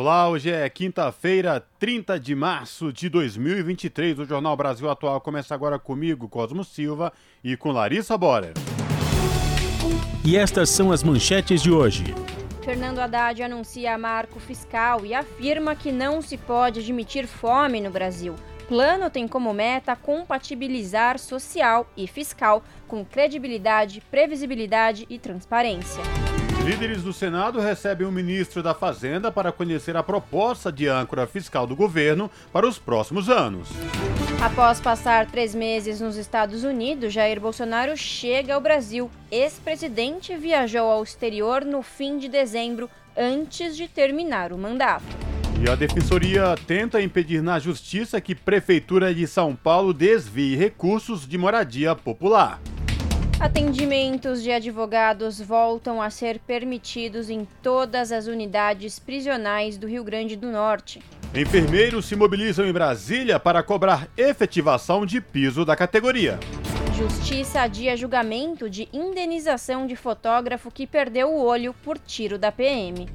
Olá, hoje é quinta-feira, 30 de março de 2023. O Jornal Brasil Atual começa agora comigo, Cosmo Silva, e com Larissa Borer. E estas são as manchetes de hoje. Fernando Haddad anuncia marco fiscal e afirma que não se pode admitir fome no Brasil. Plano tem como meta compatibilizar social e fiscal com credibilidade, previsibilidade e transparência. Líderes do Senado recebem o ministro da Fazenda para conhecer a proposta de âncora fiscal do governo para os próximos anos. Após passar três meses nos Estados Unidos, Jair Bolsonaro chega ao Brasil. Ex-presidente viajou ao exterior no fim de dezembro, antes de terminar o mandato. E a Defensoria tenta impedir na Justiça que Prefeitura de São Paulo desvie recursos de moradia popular. Atendimentos de advogados voltam a ser permitidos em todas as unidades prisionais do Rio Grande do Norte. Enfermeiros se mobilizam em Brasília para cobrar efetivação de piso da categoria. Justiça adia julgamento de indenização de fotógrafo que perdeu o olho por tiro da PM.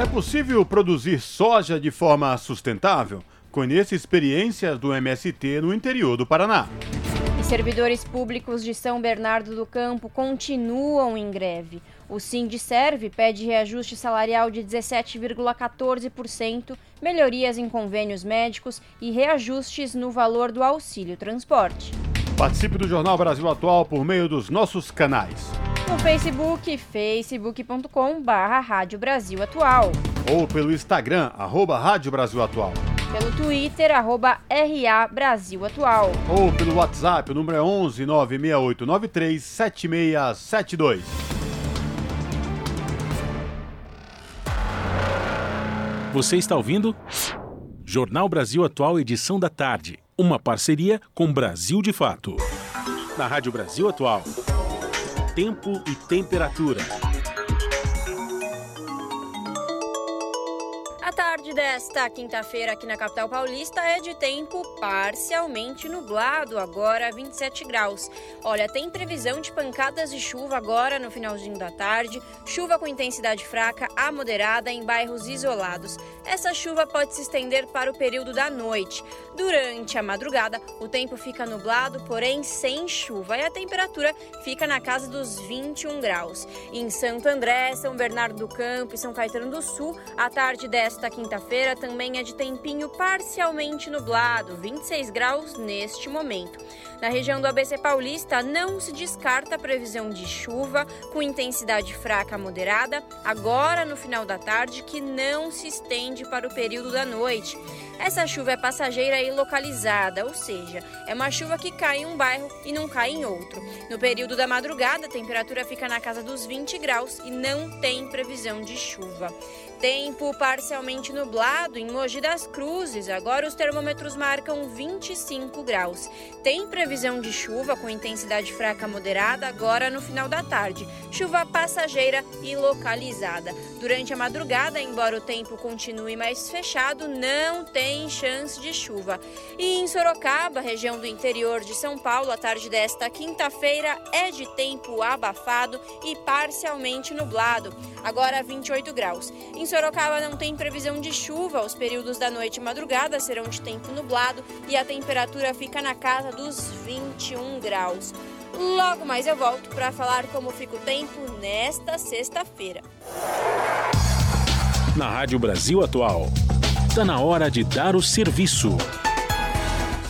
É possível produzir soja de forma sustentável? Conheça experiências do MST no interior do Paraná. Servidores públicos de São Bernardo do Campo continuam em greve. O Sindserve pede reajuste salarial de 17,14%, melhorias em convênios médicos e reajustes no valor do auxílio transporte. Participe do Jornal Brasil Atual por meio dos nossos canais. No Facebook, facebook.com.br Rádio Brasil Atual. Ou pelo Instagram, arroba Rádio Brasil Atual pelo Twitter, arroba RA Brasil Atual. Ou pelo WhatsApp, o número é 11 96893 7672. Você está ouvindo? Jornal Brasil Atual, edição da tarde. Uma parceria com Brasil de Fato. Na Rádio Brasil Atual. Tempo e temperatura. Tarde desta quinta-feira aqui na capital paulista é de tempo parcialmente nublado, agora 27 graus. Olha, tem previsão de pancadas de chuva agora no finalzinho da tarde, chuva com intensidade fraca a moderada em bairros isolados. Essa chuva pode se estender para o período da noite. Durante a madrugada, o tempo fica nublado, porém sem chuva, e a temperatura fica na casa dos 21 graus. Em Santo André, São Bernardo do Campo e São Caetano do Sul, a tarde desta Nesta quinta-feira também é de tempinho parcialmente nublado, 26 graus neste momento. Na região do ABC Paulista, não se descarta a previsão de chuva com intensidade fraca a moderada, agora no final da tarde, que não se estende para o período da noite. Essa chuva é passageira e localizada, ou seja, é uma chuva que cai em um bairro e não cai em outro. No período da madrugada, a temperatura fica na casa dos 20 graus e não tem previsão de chuva. Tempo parcialmente nublado em Mogi das Cruzes. Agora os termômetros marcam 25 graus. Tem previsão de chuva com intensidade fraca moderada agora no final da tarde. Chuva passageira e localizada. Durante a madrugada, embora o tempo continue mais fechado, não tem chance de chuva. E em Sorocaba, região do interior de São Paulo, a tarde desta quinta-feira é de tempo abafado e parcialmente nublado. Agora 28 graus. Em em Sorocaba não tem previsão de chuva, os períodos da noite e madrugada serão de tempo nublado e a temperatura fica na casa dos 21 graus. Logo mais eu volto para falar como fica o tempo nesta sexta-feira. Na Rádio Brasil Atual, está na hora de dar o serviço.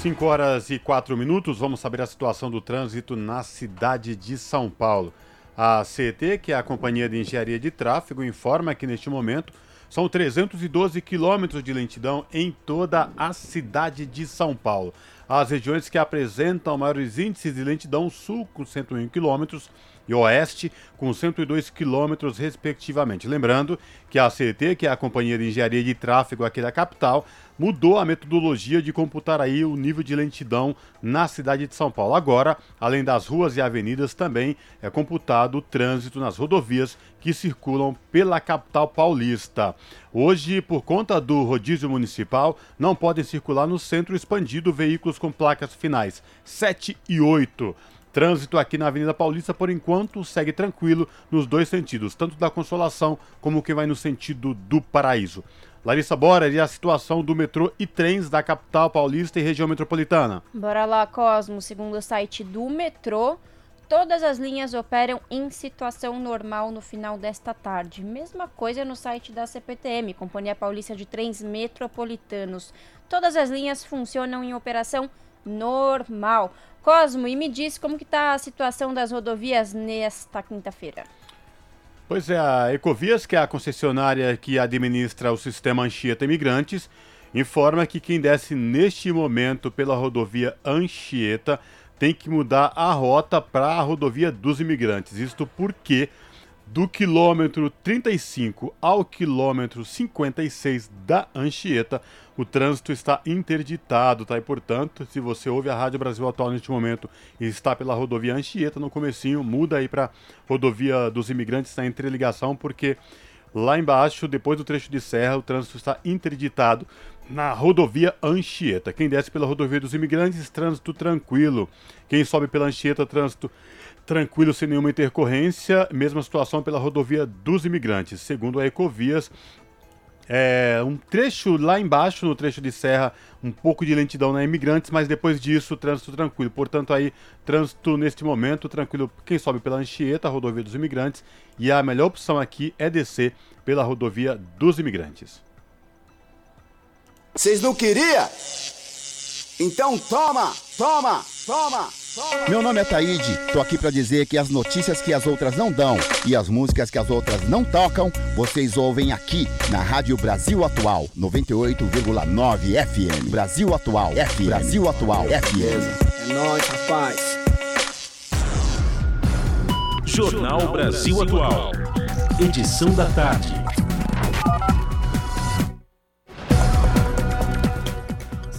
5 horas e 4 minutos, vamos saber a situação do trânsito na cidade de São Paulo. A CET, que é a Companhia de Engenharia de Tráfego, informa que neste momento são 312 quilômetros de lentidão em toda a cidade de São Paulo. As regiões que apresentam maiores índices de lentidão sul, com 101 quilômetros, e Oeste, com 102 quilômetros, respectivamente. Lembrando que a CET, que é a Companhia de Engenharia de Tráfego aqui da capital, mudou a metodologia de computar aí o nível de lentidão na cidade de São Paulo. Agora, além das ruas e avenidas, também é computado o trânsito nas rodovias que circulam pela capital paulista. Hoje, por conta do rodízio municipal, não podem circular no centro expandido veículos com placas finais 7 e 8. Trânsito aqui na Avenida Paulista, por enquanto, segue tranquilo nos dois sentidos, tanto da Consolação como quem vai no sentido do Paraíso. Larissa Bora, e a situação do metrô e trens da capital paulista e região metropolitana? Bora lá, Cosmo. Segundo o site do metrô, todas as linhas operam em situação normal no final desta tarde. Mesma coisa no site da CPTM, Companhia Paulista de Trens Metropolitanos. Todas as linhas funcionam em operação normal. Cosmo, e me diz como que está a situação das rodovias nesta quinta-feira. Pois é, a Ecovias, que é a concessionária que administra o sistema Anchieta Imigrantes, informa que quem desce neste momento pela rodovia Anchieta tem que mudar a rota para a rodovia dos imigrantes. Isto porque do quilômetro 35 ao quilômetro 56 da Anchieta, o trânsito está interditado, tá? E portanto, se você ouve a Rádio Brasil Atual neste momento e está pela rodovia Anchieta no comecinho, muda aí para rodovia dos imigrantes na interligação, porque lá embaixo, depois do trecho de serra, o trânsito está interditado na rodovia Anchieta. Quem desce pela rodovia dos imigrantes, trânsito tranquilo. Quem sobe pela Anchieta, trânsito tranquilo, sem nenhuma intercorrência. Mesma situação pela rodovia dos imigrantes. Segundo a Ecovias, é, um trecho lá embaixo, no trecho de serra, um pouco de lentidão na imigrantes, mas depois disso, trânsito tranquilo. Portanto, aí, trânsito neste momento, tranquilo. Quem sobe pela Anchieta, rodovia dos imigrantes, e a melhor opção aqui é descer pela rodovia dos imigrantes. Vocês não queriam? Então toma, toma, toma! Meu nome é Taíde, tô aqui para dizer que as notícias que as outras não dão e as músicas que as outras não tocam, vocês ouvem aqui na Rádio Brasil Atual, 98,9 FM. Brasil Atual, FM. Brasil Atual, FM. É nóis, rapaz. Jornal Brasil Atual. Edição da tarde.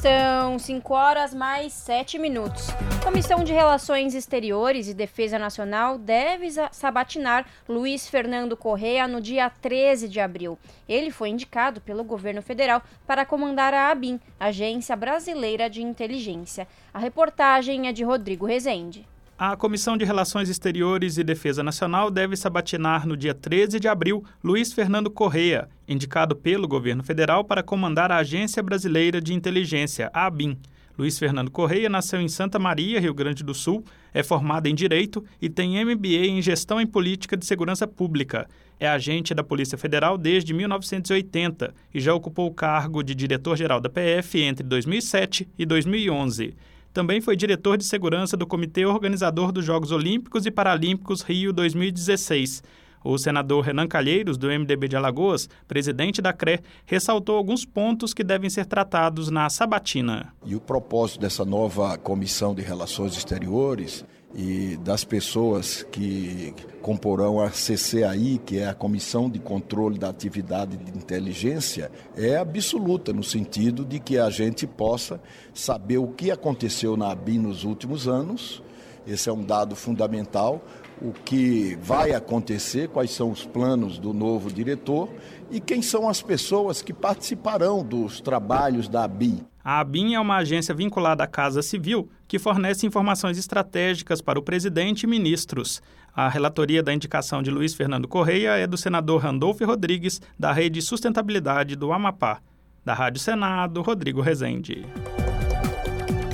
São 5 horas mais 7 minutos. Comissão de Relações Exteriores e Defesa Nacional deve sabatinar Luiz Fernando Correa no dia 13 de abril. Ele foi indicado pelo governo federal para comandar a ABIN, Agência Brasileira de Inteligência. A reportagem é de Rodrigo Rezende. A Comissão de Relações Exteriores e Defesa Nacional deve sabatinar no dia 13 de abril Luiz Fernando Correia, indicado pelo governo federal para comandar a Agência Brasileira de Inteligência, a ABIN. Luiz Fernando Correia nasceu em Santa Maria, Rio Grande do Sul, é formado em Direito e tem MBA em Gestão em Política de Segurança Pública. É agente da Polícia Federal desde 1980 e já ocupou o cargo de diretor-geral da PF entre 2007 e 2011. Também foi diretor de segurança do Comitê Organizador dos Jogos Olímpicos e Paralímpicos Rio 2016. O senador Renan Calheiros, do MDB de Alagoas, presidente da CRE, ressaltou alguns pontos que devem ser tratados na sabatina. E o propósito dessa nova Comissão de Relações Exteriores e das pessoas que comporão a CCAI, que é a Comissão de Controle da Atividade de Inteligência, é absoluta no sentido de que a gente possa saber o que aconteceu na ABIN nos últimos anos. Esse é um dado fundamental. O que vai acontecer, quais são os planos do novo diretor e quem são as pessoas que participarão dos trabalhos da ABIN. A ABIN é uma agência vinculada à Casa Civil que fornece informações estratégicas para o presidente e ministros. A relatoria da indicação de Luiz Fernando Correia é do senador Randolfo Rodrigues, da Rede Sustentabilidade do Amapá. Da Rádio Senado, Rodrigo Rezende.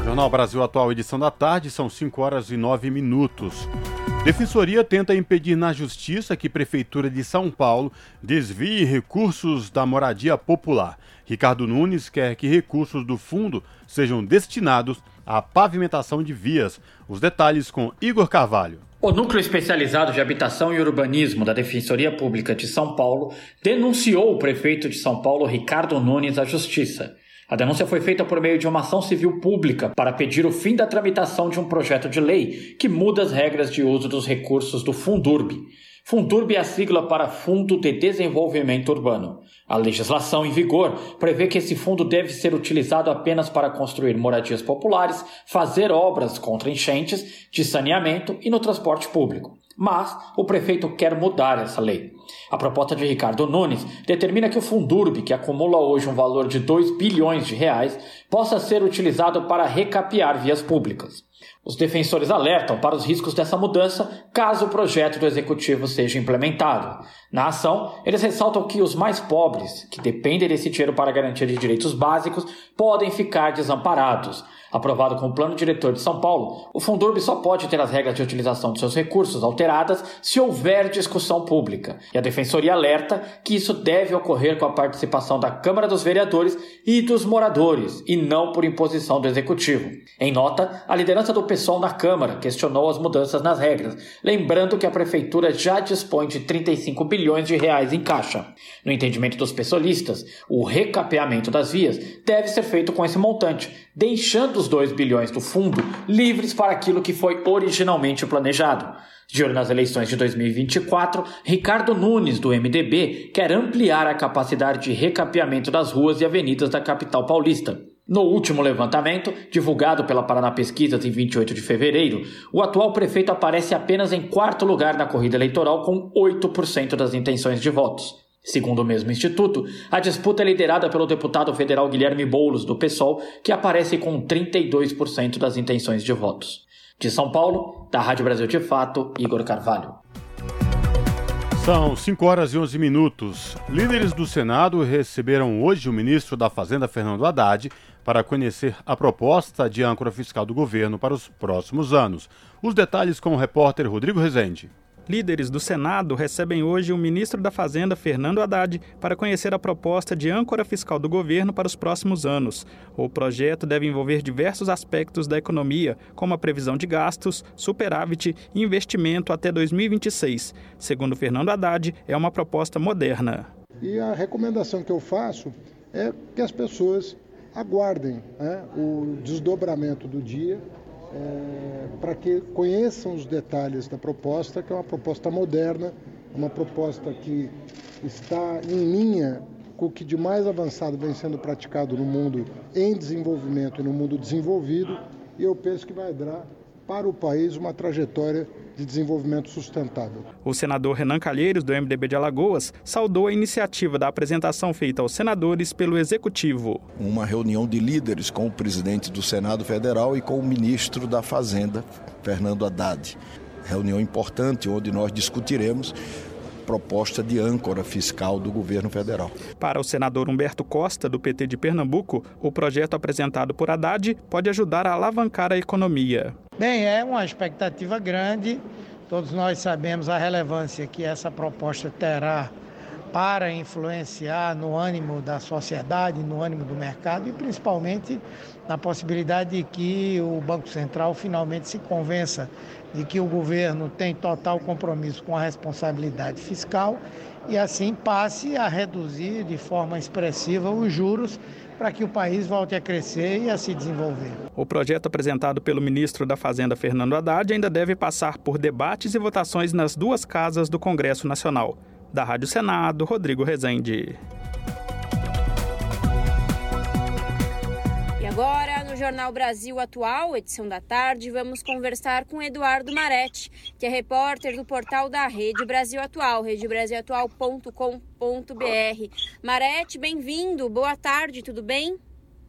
Jornal Brasil Atual, edição da tarde, são 5 horas e 9 minutos. Defensoria tenta impedir na Justiça que Prefeitura de São Paulo desvie recursos da moradia popular. Ricardo Nunes quer que recursos do fundo sejam destinados à pavimentação de vias. Os detalhes com Igor Carvalho. O Núcleo Especializado de Habitação e Urbanismo da Defensoria Pública de São Paulo denunciou o prefeito de São Paulo, Ricardo Nunes, à Justiça. A denúncia foi feita por meio de uma ação civil pública para pedir o fim da tramitação de um projeto de lei que muda as regras de uso dos recursos do Fundurb. Fundurb é a sigla para Fundo de Desenvolvimento Urbano. A legislação em vigor prevê que esse fundo deve ser utilizado apenas para construir moradias populares, fazer obras contra enchentes, de saneamento e no transporte público. Mas o prefeito quer mudar essa lei. A proposta de Ricardo Nunes determina que o Fundurb, que acumula hoje um valor de 2 bilhões de reais, possa ser utilizado para recapear vias públicas. Os defensores alertam para os riscos dessa mudança caso o projeto do executivo seja implementado. Na ação, eles ressaltam que os mais pobres, que dependem desse dinheiro para garantia de direitos básicos, podem ficar desamparados. Aprovado com o Plano Diretor de São Paulo, o Fundurb só pode ter as regras de utilização de seus recursos alteradas se houver discussão pública. E a Defensoria alerta que isso deve ocorrer com a participação da Câmara dos Vereadores e dos moradores, e não por imposição do Executivo. Em nota, a liderança do PSOL na Câmara questionou as mudanças nas regras, lembrando que a Prefeitura já dispõe de 35 bilhões de reais em caixa. No entendimento dos pessoalistas, o recapeamento das vias deve ser feito com esse montante, deixando os 2 bilhões do fundo livres para aquilo que foi originalmente planejado. De olho nas eleições de 2024, Ricardo Nunes, do MDB, quer ampliar a capacidade de recapeamento das ruas e avenidas da capital paulista. No último levantamento, divulgado pela Paraná Pesquisas em 28 de fevereiro, o atual prefeito aparece apenas em quarto lugar na corrida eleitoral com 8% das intenções de votos. Segundo o mesmo instituto, a disputa é liderada pelo deputado federal Guilherme Boulos, do PSOL, que aparece com 32% das intenções de votos. De São Paulo, da Rádio Brasil de Fato, Igor Carvalho. São 5 horas e 11 minutos. Líderes do Senado receberam hoje o ministro da Fazenda, Fernando Haddad, para conhecer a proposta de âncora fiscal do governo para os próximos anos. Os detalhes com o repórter Rodrigo Rezende. Líderes do Senado recebem hoje o ministro da Fazenda, Fernando Haddad, para conhecer a proposta de âncora fiscal do governo para os próximos anos. O projeto deve envolver diversos aspectos da economia, como a previsão de gastos, superávit e investimento até 2026. Segundo Fernando Haddad, é uma proposta moderna. E a recomendação que eu faço é que as pessoas aguardem né, o desdobramento do dia é, para que conheçam os detalhes da proposta, que é uma proposta moderna, uma proposta que está em linha com o que de mais avançado vem sendo praticado no mundo em desenvolvimento e no mundo desenvolvido, e eu penso que vai dar para o país uma trajetória de desenvolvimento sustentável. O senador Renan Calheiros, do MDB de Alagoas, saudou a iniciativa da apresentação feita aos senadores pelo Executivo. Uma reunião de líderes com o presidente do Senado Federal e com o ministro da Fazenda, Fernando Haddad. Reunião importante onde nós discutiremos proposta de âncora fiscal do governo federal. Para o senador Humberto Costa, do PT de Pernambuco, o projeto apresentado por Haddad pode ajudar a alavancar a economia. Bem, é uma expectativa grande. Todos nós sabemos a relevância que essa proposta terá para influenciar no ânimo da sociedade, no ânimo do mercado e principalmente na possibilidade de que o Banco Central finalmente se convença de que o governo tem total compromisso com a responsabilidade fiscal e assim passe a reduzir de forma expressiva os juros para que o país volte a crescer e a se desenvolver. O projeto apresentado pelo ministro da Fazenda, Fernando Haddad, ainda deve passar por debates e votações nas duas casas do Congresso Nacional. Da Rádio Senado, Rodrigo Rezende. No Jornal Brasil Atual, edição da tarde, vamos conversar com Eduardo Maretti, que é repórter do portal da Rede Brasil Atual, redebrasilatual.com.br. Maretti, bem-vindo, boa tarde, tudo bem?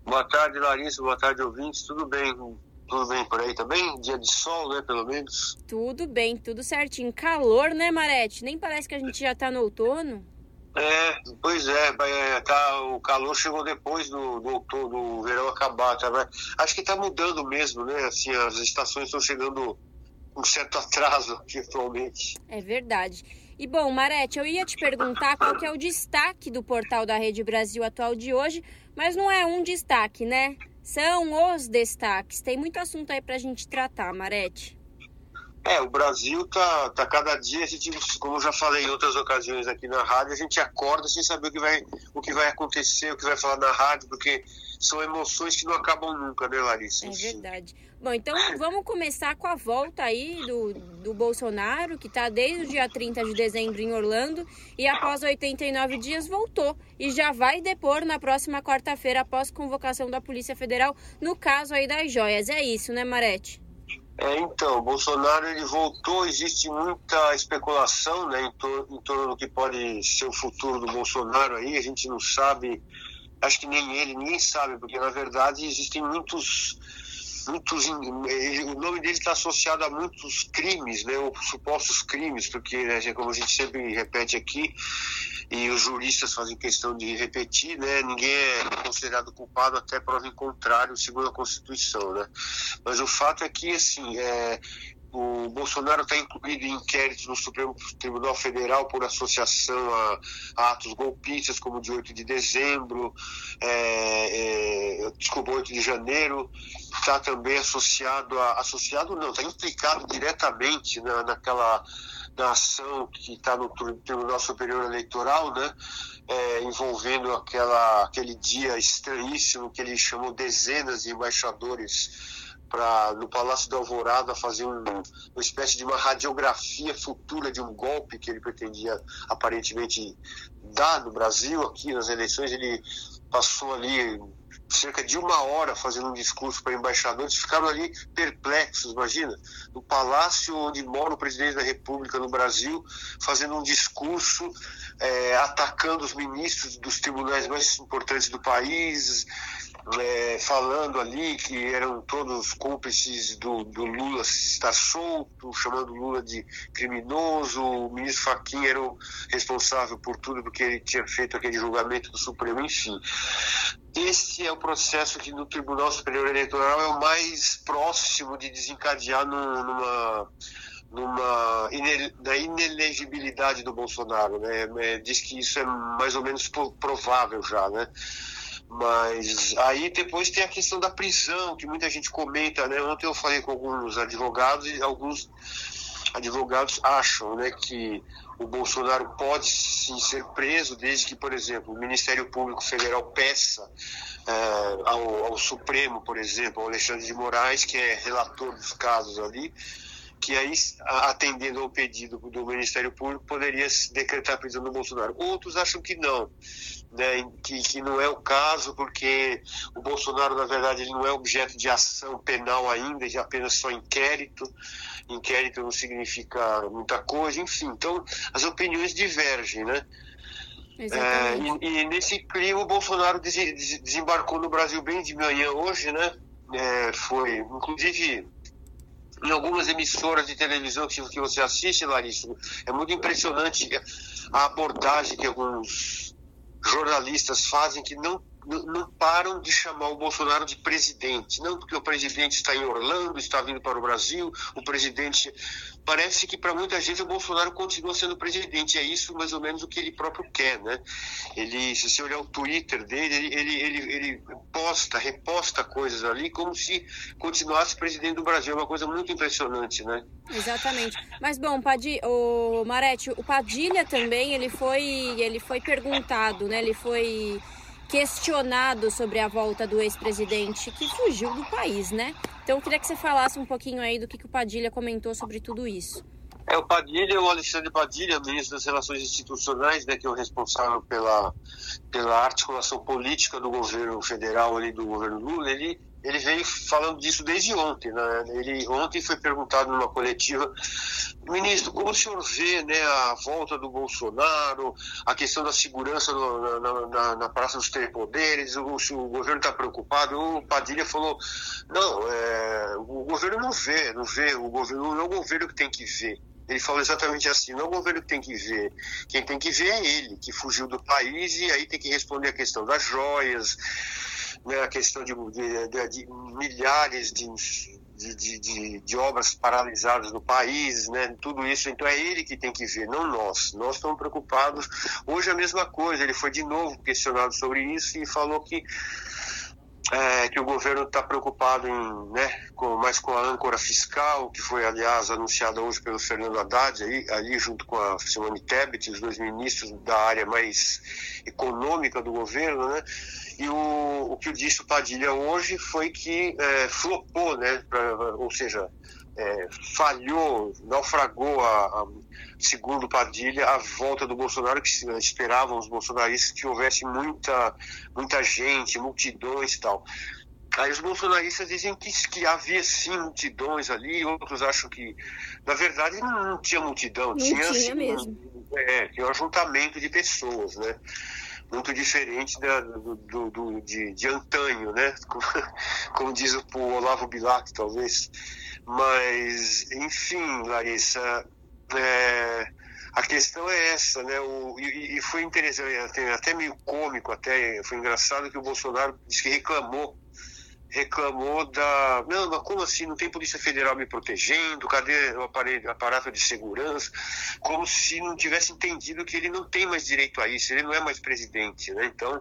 Boa tarde, Larissa, boa tarde, ouvintes, tudo bem? Tudo bem por aí também? Dia de sol, né, pelo menos? Tudo bem, tudo certinho. Calor, né, Marete? Nem parece que a gente já tá no outono. É, pois é, é tá, o calor chegou depois do, do, do verão acabar, tá? Acho que tá mudando mesmo, né? Assim, as estações estão chegando um certo atraso atualmente. É verdade. E bom, Marete, eu ia te perguntar qual que é o destaque do portal da Rede Brasil Atual de hoje, mas não é um destaque, né? são os destaques. Tem muito assunto aí para a gente tratar, Marete. É, o Brasil tá, tá cada dia, a gente, como eu já falei em outras ocasiões aqui na rádio, a gente acorda sem saber o que vai, o que vai acontecer, o que vai falar na rádio, porque são emoções que não acabam nunca, né, Larissa? É verdade. Bom, então vamos começar com a volta aí do, do Bolsonaro, que está desde o dia 30 de dezembro em Orlando e após 89 dias voltou e já vai depor na próxima quarta-feira após convocação da Polícia Federal no caso aí das joias. É isso, né, Marete? É, então, Bolsonaro ele voltou, existe muita especulação né, em, tor em torno do que pode ser o futuro do Bolsonaro aí, a gente não sabe, acho que nem ele, ninguém sabe, porque na verdade existem muitos muitos o nome dele está associado a muitos crimes, né, ou supostos crimes, porque né, como a gente sempre repete aqui, e os juristas fazem questão de repetir, né? Ninguém é considerado culpado até prova em contrário, segundo a Constituição, né? Mas o fato é que, assim, é, o Bolsonaro está incluído em inquéritos no Supremo Tribunal Federal por associação a, a atos golpistas, como o de 8 de dezembro, é, é, desculpa, 8 de janeiro, está também associado a. associado não, está implicado diretamente na, naquela da ação que está no Tribunal Superior Eleitoral, né? É, envolvendo aquela, aquele dia estranhíssimo que ele chamou dezenas de embaixadores para no Palácio da Alvorada fazer um, uma espécie de uma radiografia futura de um golpe que ele pretendia aparentemente dar no Brasil aqui nas eleições. Ele passou ali cerca de uma hora fazendo um discurso para embaixadores, ficaram ali perplexos, imagina, no palácio onde mora o presidente da República no Brasil, fazendo um discurso é, atacando os ministros dos tribunais mais importantes do país, é, falando ali que eram todos cúmplices do, do, Lula estar solto, chamando Lula de criminoso, o ministro Fachin era o responsável por tudo porque ele tinha feito aquele julgamento do Supremo, enfim. Esse é o processo que no Tribunal Superior Eleitoral é o mais próximo de desencadear num, numa numa da inelegibilidade do Bolsonaro, né? É, diz que isso é mais ou menos provável já, né? Mas aí depois tem a questão da prisão, que muita gente comenta, né? Ontem eu falei com alguns advogados e alguns advogados acham né, que o Bolsonaro pode sim ser preso, desde que, por exemplo, o Ministério Público Federal peça é, ao, ao, Supremo, por exemplo, ao Alexandre de Moraes, que é relator dos casos ali, que aí, atendendo ao pedido do Ministério Público, poderia decretar a prisão do Bolsonaro. Outros acham que não né, que, que não é o caso, porque o Bolsonaro, na verdade, ele não é objeto de ação penal ainda, é apenas só inquérito. Inquérito não significa muita coisa, enfim. Então, as opiniões divergem, né? É, e, e, nesse clima, o Bolsonaro desembarcou no Brasil bem de manhã hoje, né? É, foi, inclusive, em algumas emissoras de televisão que você assiste, Larissa, é muito impressionante a abordagem que alguns jornalistas fazem que não, não param de chamar o Bolsonaro de presidente. Não porque o presidente está em Orlando, está vindo para o Brasil, o presidente. Parece que para muita gente o Bolsonaro continua sendo presidente. É isso mais ou menos o que ele próprio quer, né? Ele, se você olhar o Twitter dele, ele, ele, ele, ele posta, reposta coisas ali como se continuasse presidente do Brasil. É uma coisa muito impressionante, né? Exatamente. Mas bom, Padilha, o Marete, o Padilha também, ele foi, ele foi perguntado, né? Ele foi questionado sobre a volta do ex-presidente que fugiu do país, né? Então eu queria que você falasse um pouquinho aí do que, que o Padilha comentou sobre tudo isso. É, o Padilha, o Alexandre Padilha, ministro das Relações Institucionais, né, que é o responsável pela, pela articulação política do governo federal ali, do governo Lula, ele ele veio falando disso desde ontem. Né? Ele ontem foi perguntado numa coletiva, ministro, como o senhor vê né, a volta do Bolsonaro, a questão da segurança no, na, na, na, Praça dos Três Poderes, o, o governo está preocupado? O Padilha falou, não, é, o governo não vê, não vê, o governo não é o governo que tem que ver. Ele falou exatamente assim: não é o governo que tem que ver, quem tem que ver é ele, que fugiu do país e aí tem que responder a questão das joias, né, a questão de, de, de, milhares de, de, de, obras paralisadas no país, né, tudo isso. Então é ele que tem que ver, não nós. Nós estamos preocupados. Hoje a mesma coisa, ele foi de novo questionado sobre isso e falou que é, que o governo está preocupado em, né, com, mais com a âncora fiscal, que foi, aliás, anunciada hoje pelo Fernando Haddad, aí, ali junto com a Simone Tebet, os dois ministros da área mais econômica do governo, né? E o, o que disse o Padilha hoje foi que é, flopou, né? Pra, ou seja, é, falhou, naufragou, a, a, segundo Padilha, a volta do Bolsonaro, que esperavam os bolsonaristas que houvesse muita, muita gente, multidões e tal. Aí os bolsonaristas dizem que, que havia sim multidões ali, outros acham que, na verdade, não, tinha multidão, não tinha, tinha assim, mesmo. É, tinha um ajuntamento de pessoas, né? muito diferente da, do, do, do de, de, antanho, né? Como, como diz o Olavo Bilac, talvez. Mas, enfim, Larissa, é, a questão é essa, né? O, e, e, foi interessante, até meio cômico, até foi engraçado que o Bolsonaro disse que reclamou reclamou da. Não, mas como assim? Não tem Polícia Federal me protegendo? Cadê o aparelho, aparato de segurança? Como se não tivesse entendido que ele não tem mais direito a isso, ele não é mais presidente. Né? Então,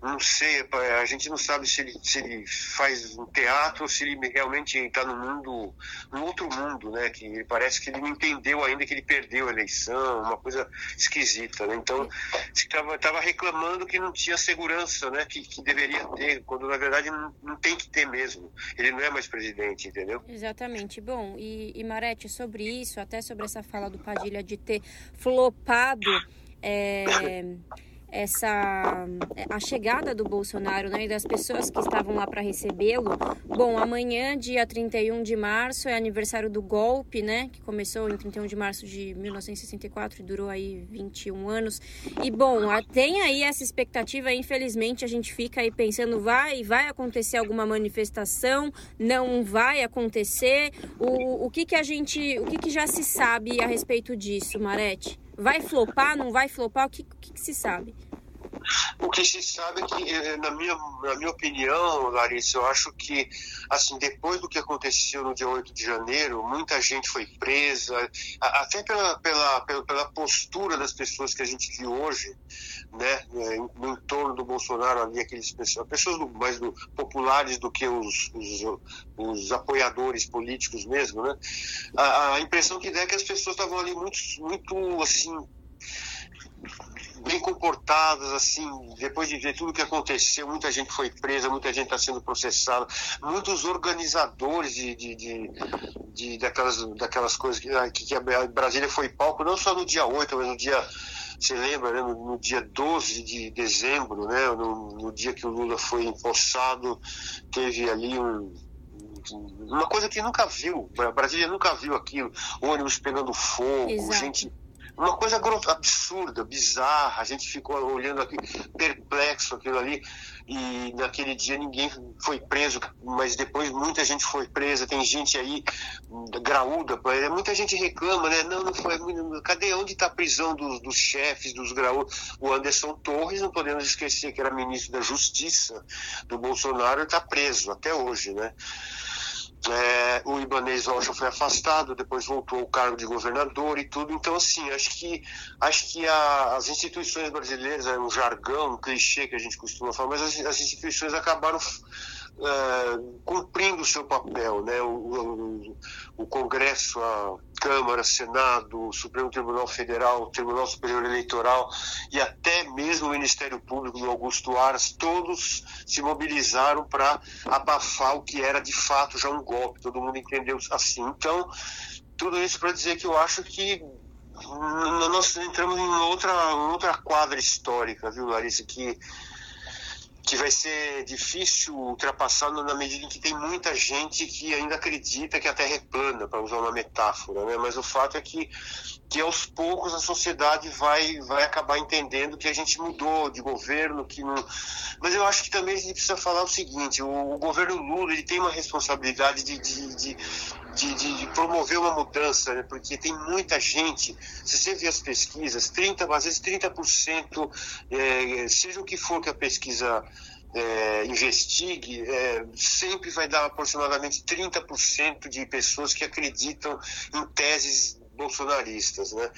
não sei, a gente não sabe se ele, se ele faz um teatro ou se ele realmente está no mundo, num outro mundo, né? Que parece que ele não entendeu ainda que ele perdeu a eleição, uma coisa esquisita, né? Então, estava reclamando que não tinha segurança, né? Que, que deveria ter, quando na verdade não, não tem tem que ter mesmo. Ele não é mais presidente, entendeu? Exatamente. Bom, e, e Marete, sobre isso, até sobre essa fala do Padilha de ter flopado. É, essa a chegada do Bolsonaro né, e das pessoas que estavam lá para recebê-lo. Bom, amanhã, dia 31 de março, é aniversário do golpe, né, que começou em 31 de março de 1964 e durou aí 21 anos. E bom, tem aí essa expectativa, infelizmente a gente fica aí pensando vai vai acontecer alguma manifestação, não vai acontecer. O, o que que a gente, o que que já se sabe a respeito disso, Marete? Vai flopar, não vai flopar? O que, que, que se sabe? O que se sabe é que, eh, na minha, na minha opinião, Larissa, eu acho que, assim, depois do que aconteceu no dia 8 de janeiro, muita gente foi presa, até pela, pela, pela postura das pessoas que a gente viu hoje, né, eh, no entorno do Bolsonaro ali, aqueles pessoas, pessoas mais do, populares do que os, os, os, apoiadores políticos mesmo, né, a, a impressão que dá é que as pessoas estavam ali muito, muito, assim, bem comportadas, assim, depois de ver tudo o que aconteceu, muita gente foi presa, muita gente está sendo processada, muitos organizadores de, de, de, de, daquelas, daquelas coisas que, ah, que, a Brasília foi palco, não só no dia 8, mas no dia você lembra, né, no, dia 12 de dezembro, né, no, no, dia que o Lula foi empossado, teve ali um, uma coisa que nunca viu, a Brasília nunca viu aquilo, ônibus pegando fogo, Exato. gente uma coisa absurda, bizarra. A gente ficou olhando aqui, perplexo aquilo ali. E naquele dia ninguém foi preso, mas depois muita gente foi presa. Tem gente aí graúda, muita gente reclama, né? Não, não foi. Cadê onde está a prisão dos, dos chefes, dos graúdos? O Anderson Torres, não podemos esquecer que era ministro da Justiça do Bolsonaro, está preso até hoje, né? É, o Ibanez Rocha foi afastado, depois voltou ao cargo de governador e tudo. Então, assim, acho que, acho que a, as instituições brasileiras, é um jargão, um clichê que a gente costuma falar, mas as, as instituições acabaram uh, cumprindo o seu papel, né? O, o, o, Congresso, a Câmara, Senado, o Supremo Tribunal Federal, o Tribunal Superior Eleitoral e até mesmo o Ministério Público do Augusto Aras, todos se mobilizaram para abafar o que era de fato já um golpe. Todo mundo entendeu assim. Então, tudo isso para dizer que eu acho que nós entramos em outra, outra quadra histórica, viu, Larissa, que que vai ser difícil ultrapassar na medida em que tem muita gente que ainda acredita que a Terra é plana, para usar uma metáfora, né? Mas o fato é que, que aos poucos a sociedade vai, vai acabar entendendo que a gente mudou de governo, que não... Mas eu acho que também a gente precisa falar o seguinte, o, o governo Lula ele tem uma responsabilidade de, de, de de, de, promover uma mudança, né? porque tem muita gente, se você vê as pesquisas, 30, às vezes 30%, é, seja o que for que a pesquisa é, investigue, é, sempre vai dar aproximadamente 30% de pessoas que acreditam em teses bolsonaristas, né?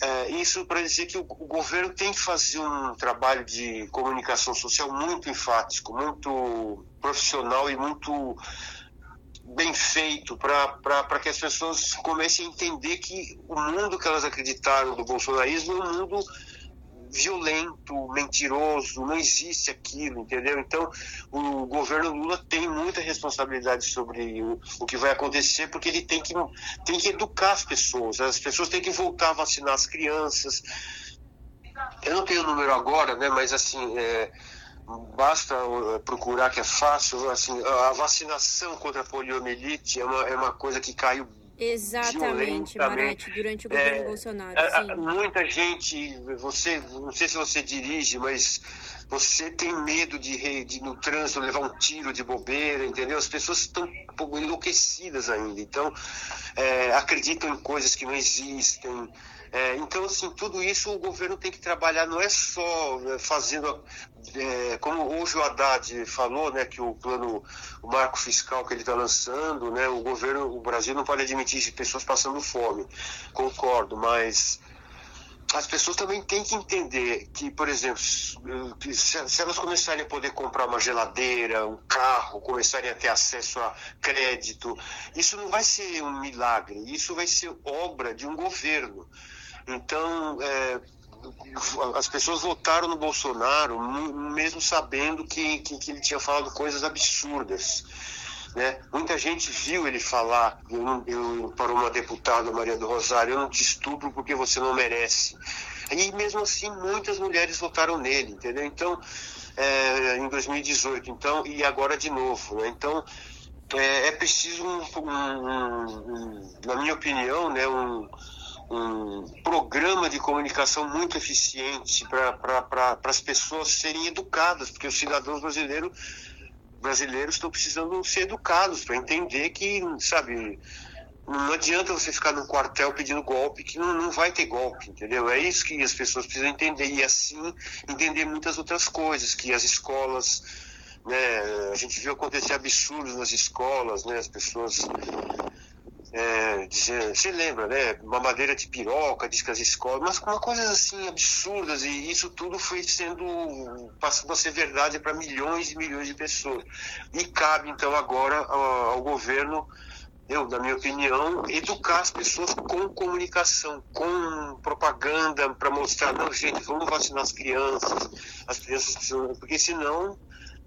É, isso para dizer que o, o, governo tem que fazer um trabalho de comunicação social muito enfático, muito profissional e muito bem feito para que as pessoas comecem a entender que o mundo que elas acreditaram do bolsonarismo é um mundo violento, mentiroso, não existe aquilo, entendeu? Então, o governo Lula tem muita responsabilidade sobre o, o que vai acontecer, porque ele tem que, tem que educar as pessoas, as pessoas têm que voltar a vacinar as crianças. Eu não tenho o número agora, né, mas assim, é, basta uh, procurar que é fácil, assim, a vacinação contra a poliomielite é uma, é uma coisa que caiu Exatamente, Marete, durante o governo é, Bolsonaro. Sim. Muita gente, você, não sei se você dirige, mas você tem medo de, de no trânsito levar um tiro de bobeira, entendeu? As pessoas estão um pouco enlouquecidas ainda, então é, acreditam em coisas que não existem. É, então, assim, tudo isso o governo tem que trabalhar, não é só né, fazendo, é, como hoje o Haddad falou, né, que o plano, o marco fiscal que ele está lançando, né, o governo, o Brasil não pode admitir pessoas passando fome, concordo, mas as pessoas também têm que entender que, por exemplo, se, elas começarem a poder comprar uma geladeira, um carro, começarem a ter acesso a crédito, isso não vai ser um milagre, isso vai ser obra de um governo. Então, é, as pessoas votaram no Bolsonaro mesmo sabendo que, que, que ele tinha falado coisas absurdas. Né? Muita gente viu ele falar, eu, eu, para uma deputada, Maria do Rosário, eu não te estupro porque você não merece. E mesmo assim, muitas mulheres votaram nele, entendeu? Então, é, em 2018, então, e agora de novo. Né? Então, é, é preciso, um, um, um, na minha opinião, né, um, um programa de comunicação muito eficiente para pra, as pessoas serem educadas, porque os cidadãos brasileiros brasileiros estão precisando ser educados para entender que, sabe, não adianta você ficar no quartel pedindo golpe, que não, não vai ter golpe, entendeu? É isso que as pessoas precisam entender e assim entender muitas outras coisas, que as escolas, né, a gente viu acontecer absurdos nas escolas, né, as pessoas é, dizer, você lembra, né? Mamadeira de piroca, diz que as escolas, mas uma coisas assim absurdas, e isso tudo foi sendo passando a ser verdade para milhões e milhões de pessoas. E cabe então agora ao, ao governo eu, na minha opinião, educar as pessoas com comunicação, com propaganda para mostrar, não, gente, vamos vacinar as crianças, as crianças precisam, porque senão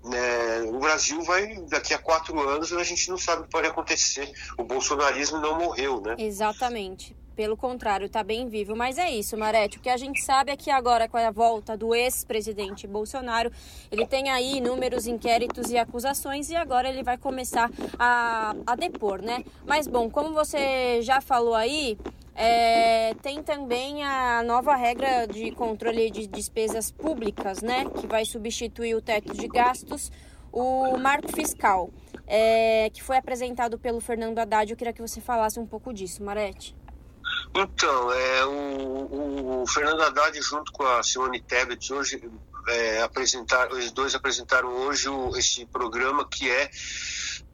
é, o Brasil vai, daqui a quatro anos, a gente não sabe o que pode acontecer. O bolsonarismo não morreu, né? Exatamente. Pelo contrário, está bem vivo. Mas é isso, Marete. O que a gente sabe é que agora, com a volta do ex-presidente Bolsonaro, ele tem aí inúmeros inquéritos e acusações e agora ele vai começar a, a depor, né? Mas, bom, como você já falou aí, é, tem também a nova regra de controle de despesas públicas, né, que vai substituir o teto de gastos, o marco fiscal, é, que foi apresentado pelo Fernando Haddad. Eu queria que você falasse um pouco disso, Marete. Então, é, o, o Fernando Haddad junto com a Simone Tebet hoje é, apresentaram, os dois apresentaram hoje o, esse programa que é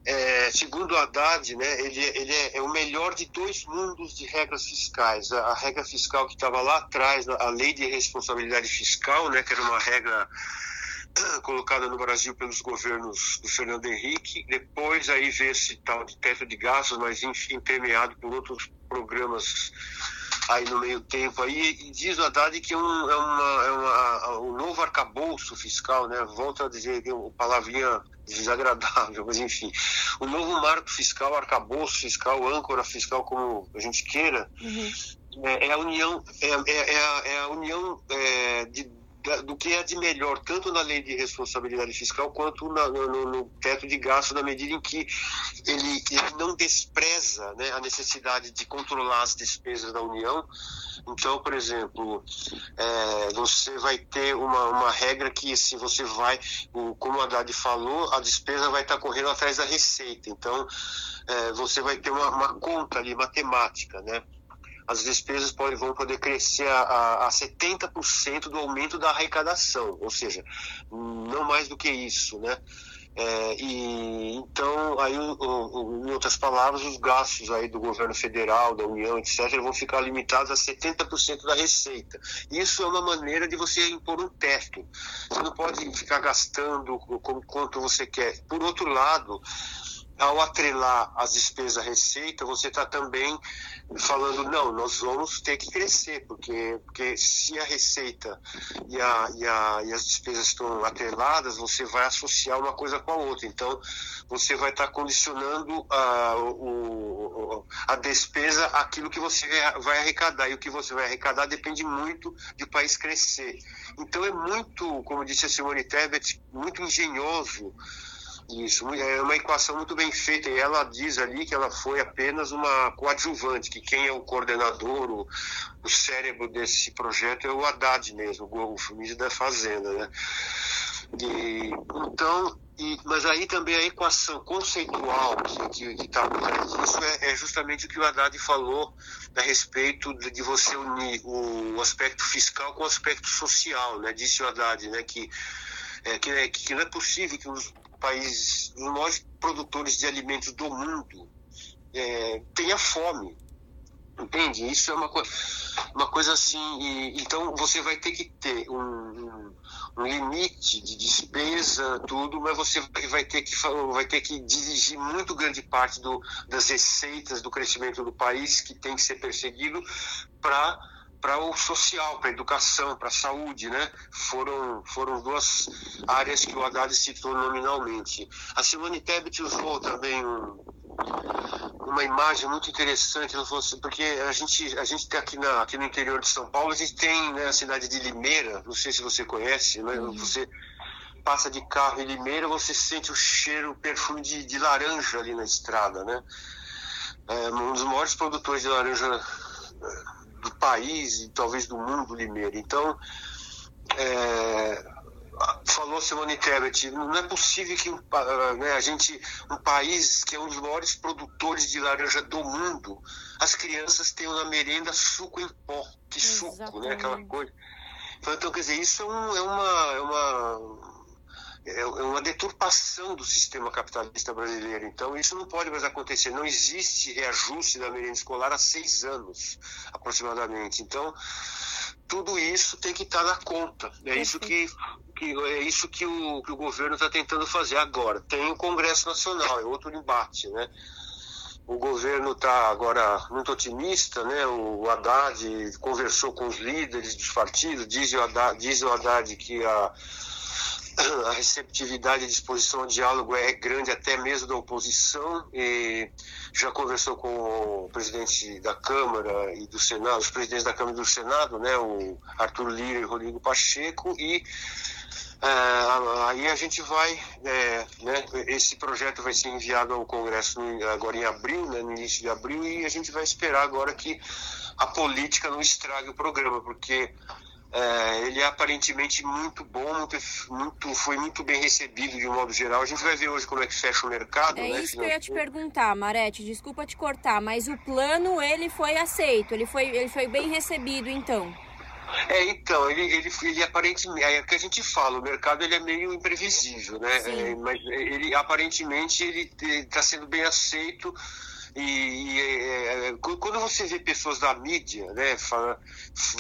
é, segundo Haddad, né, ele, ele é, é, o melhor de dois mundos de regras fiscais. A, a regra fiscal que estava lá atrás, a lei de responsabilidade fiscal, né, que era uma regra colocada no Brasil pelos governos do Fernando Henrique, depois aí veio esse tal de teto de gastos, mas enfim, permeado por outros programas aí no meio tempo aí, e diz o Haddad que é, um, é, uma, é uma, um novo arcabouço fiscal, né? Volto a dizer palavrinha desagradável, mas enfim. O novo marco fiscal, arcabouço fiscal, âncora fiscal, como a gente queira, uhum. é, é, a união, é, é, é a, é a, união é, de do que é de melhor, tanto na lei de responsabilidade fiscal quanto na, no, no, teto de gasto, na medida em que ele, ele não despreza né, a necessidade de controlar as despesas da União. Então, por exemplo, é, você vai ter uma, uma regra que se você vai, como a Haddad falou, a despesa vai estar correndo atrás da receita. Então, é, você vai ter uma, uma conta ali, matemática, né? As despesas podem, vão poder crescer a, a, a 70% do aumento da arrecadação, ou seja, não mais do que isso, né? É, e então aí em outras palavras os gastos aí do governo federal da União etc vão ficar limitados a 70% da receita. Isso é uma maneira de você impor um teto. Você não pode ficar gastando quanto você quer. Por outro lado ao atrelar as despesas à receita, você está também falando, não, nós vamos ter que crescer, porque, porque se a receita e, a, e, a, e as despesas estão atreladas, você vai associar uma coisa com a outra. Então, você vai estar tá condicionando a, o, a despesa àquilo que você vai arrecadar. E o que você vai arrecadar depende muito de o país crescer. Então, é muito, como disse a Simone Tebet, muito engenhoso isso, é uma equação muito bem feita e ela diz ali que ela foi apenas uma coadjuvante, que quem é o coordenador, o, o cérebro desse projeto é o Haddad mesmo, o ministro da Fazenda, né? E, então, e, mas aí também a equação conceitual que está por trás disso é, é, justamente o que o Haddad falou a respeito de, de você unir o, aspecto fiscal com o aspecto social, né? Disse o Haddad, né? Que, é, que, é, que não é possível que os países, os maiores produtores de alimentos do mundo, é, tenha fome. Entende? Isso é uma, co uma coisa assim. E, então você vai ter que ter um, um, um, limite de despesa, tudo, mas você vai ter que, vai ter que dirigir muito grande parte do, das receitas do crescimento do país, que tem que ser perseguido, para para o social, para a educação, para a saúde, né? Foram, foram duas áreas que o Haddad citou nominalmente. A Simone Tebet usou também um, uma imagem muito interessante, assim, porque a gente, a gente tem aqui, na, aqui no interior de São Paulo, a gente tem né, a cidade de Limeira, não sei se você conhece, né? Uhum. Você passa de carro em Limeira, você sente o cheiro, o perfume de, de laranja ali na estrada, né? É um dos maiores produtores de laranja do país e talvez do mundo Limeira. Então, é, falou Simone Tebet, não é possível que né, a gente, um país que é um dos maiores produtores de laranja do mundo, as crianças tenham na merenda suco em pó, que suco, né, aquela coisa. Então, quer dizer, isso é, um, é uma, é uma é, é uma deturpação do sistema capitalista brasileiro. Então, isso não pode mais acontecer. Não existe reajuste da merenda escolar há seis anos, aproximadamente. Então, tudo isso tem que estar na conta. É isso que, que é isso que o, que o governo está tentando fazer agora. Tem o Congresso Nacional, é outro embate, né? O governo está agora muito otimista, né? O Haddad conversou com os líderes dos partidos, diz o Haddad, diz o Haddad que a a receptividade e disposição ao diálogo é grande até mesmo da oposição e já conversou com o presidente da Câmara e do Senado, os presidentes da Câmara e do Senado, né, o Arthur Lira e Rodrigo Pacheco e é, aí a gente vai, é, né, esse projeto vai ser enviado ao Congresso agora em abril, né, no início de abril, e a gente vai esperar agora que a política não estrague o programa, porque é, ele é aparentemente muito bom, muito, muito, foi muito bem recebido de um modo geral. A gente vai ver hoje como é que fecha o mercado. É né, isso que eu ia te perguntar, Marete. Desculpa te cortar, mas o plano ele foi aceito, ele foi, ele foi bem recebido, então. É, então, ele, ele, ele aparentemente, é o que a gente fala, o mercado ele é meio imprevisível, né? É, mas ele aparentemente ele está sendo bem aceito e, e é, é quando você vê pessoas da mídia, né, fala,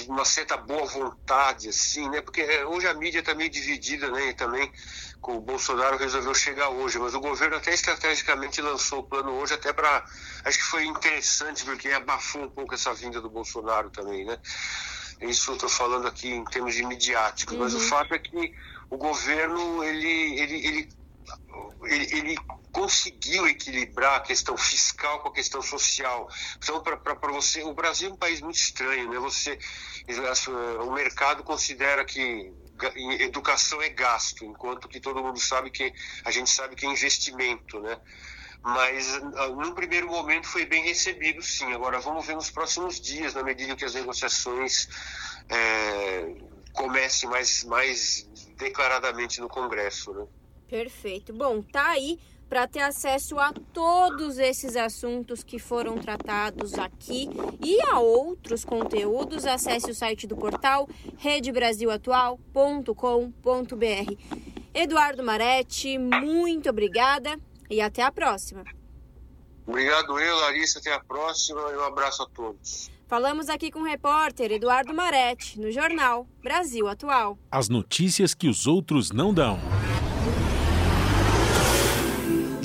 uma certa boa vontade, assim, né, porque é, hoje a mídia está meio dividida, né, também com o Bolsonaro resolveu chegar hoje, mas o governo até estrategicamente lançou o plano hoje até para, acho que foi interessante porque abafou um pouco essa vinda do Bolsonaro também, né. Isso eu estou falando aqui em termos de midiáticos, uhum. mas o uhum. fato é que o governo ele, ele, ele ele, ele, conseguiu equilibrar a questão fiscal com a questão social. Então, para você, o Brasil é um país muito estranho, né? Você, o mercado considera que educação é gasto, enquanto que todo mundo sabe que a gente sabe que é investimento, né? Mas ah, num primeiro momento foi bem recebido, sim. Agora vamos ver nos próximos dias, na medida que as negociações é, comecem mais, mais declaradamente no Congresso, né? Perfeito. Bom, tá aí para ter acesso a todos esses assuntos que foram tratados aqui e a outros conteúdos, acesse o site do portal redebrasilatual.com.br. Eduardo Maretti, muito obrigada e até a próxima. Obrigado eu, Larissa, até a próxima e um abraço a todos. Falamos aqui com o repórter Eduardo Maretti, no jornal Brasil Atual. As notícias que os outros não dão.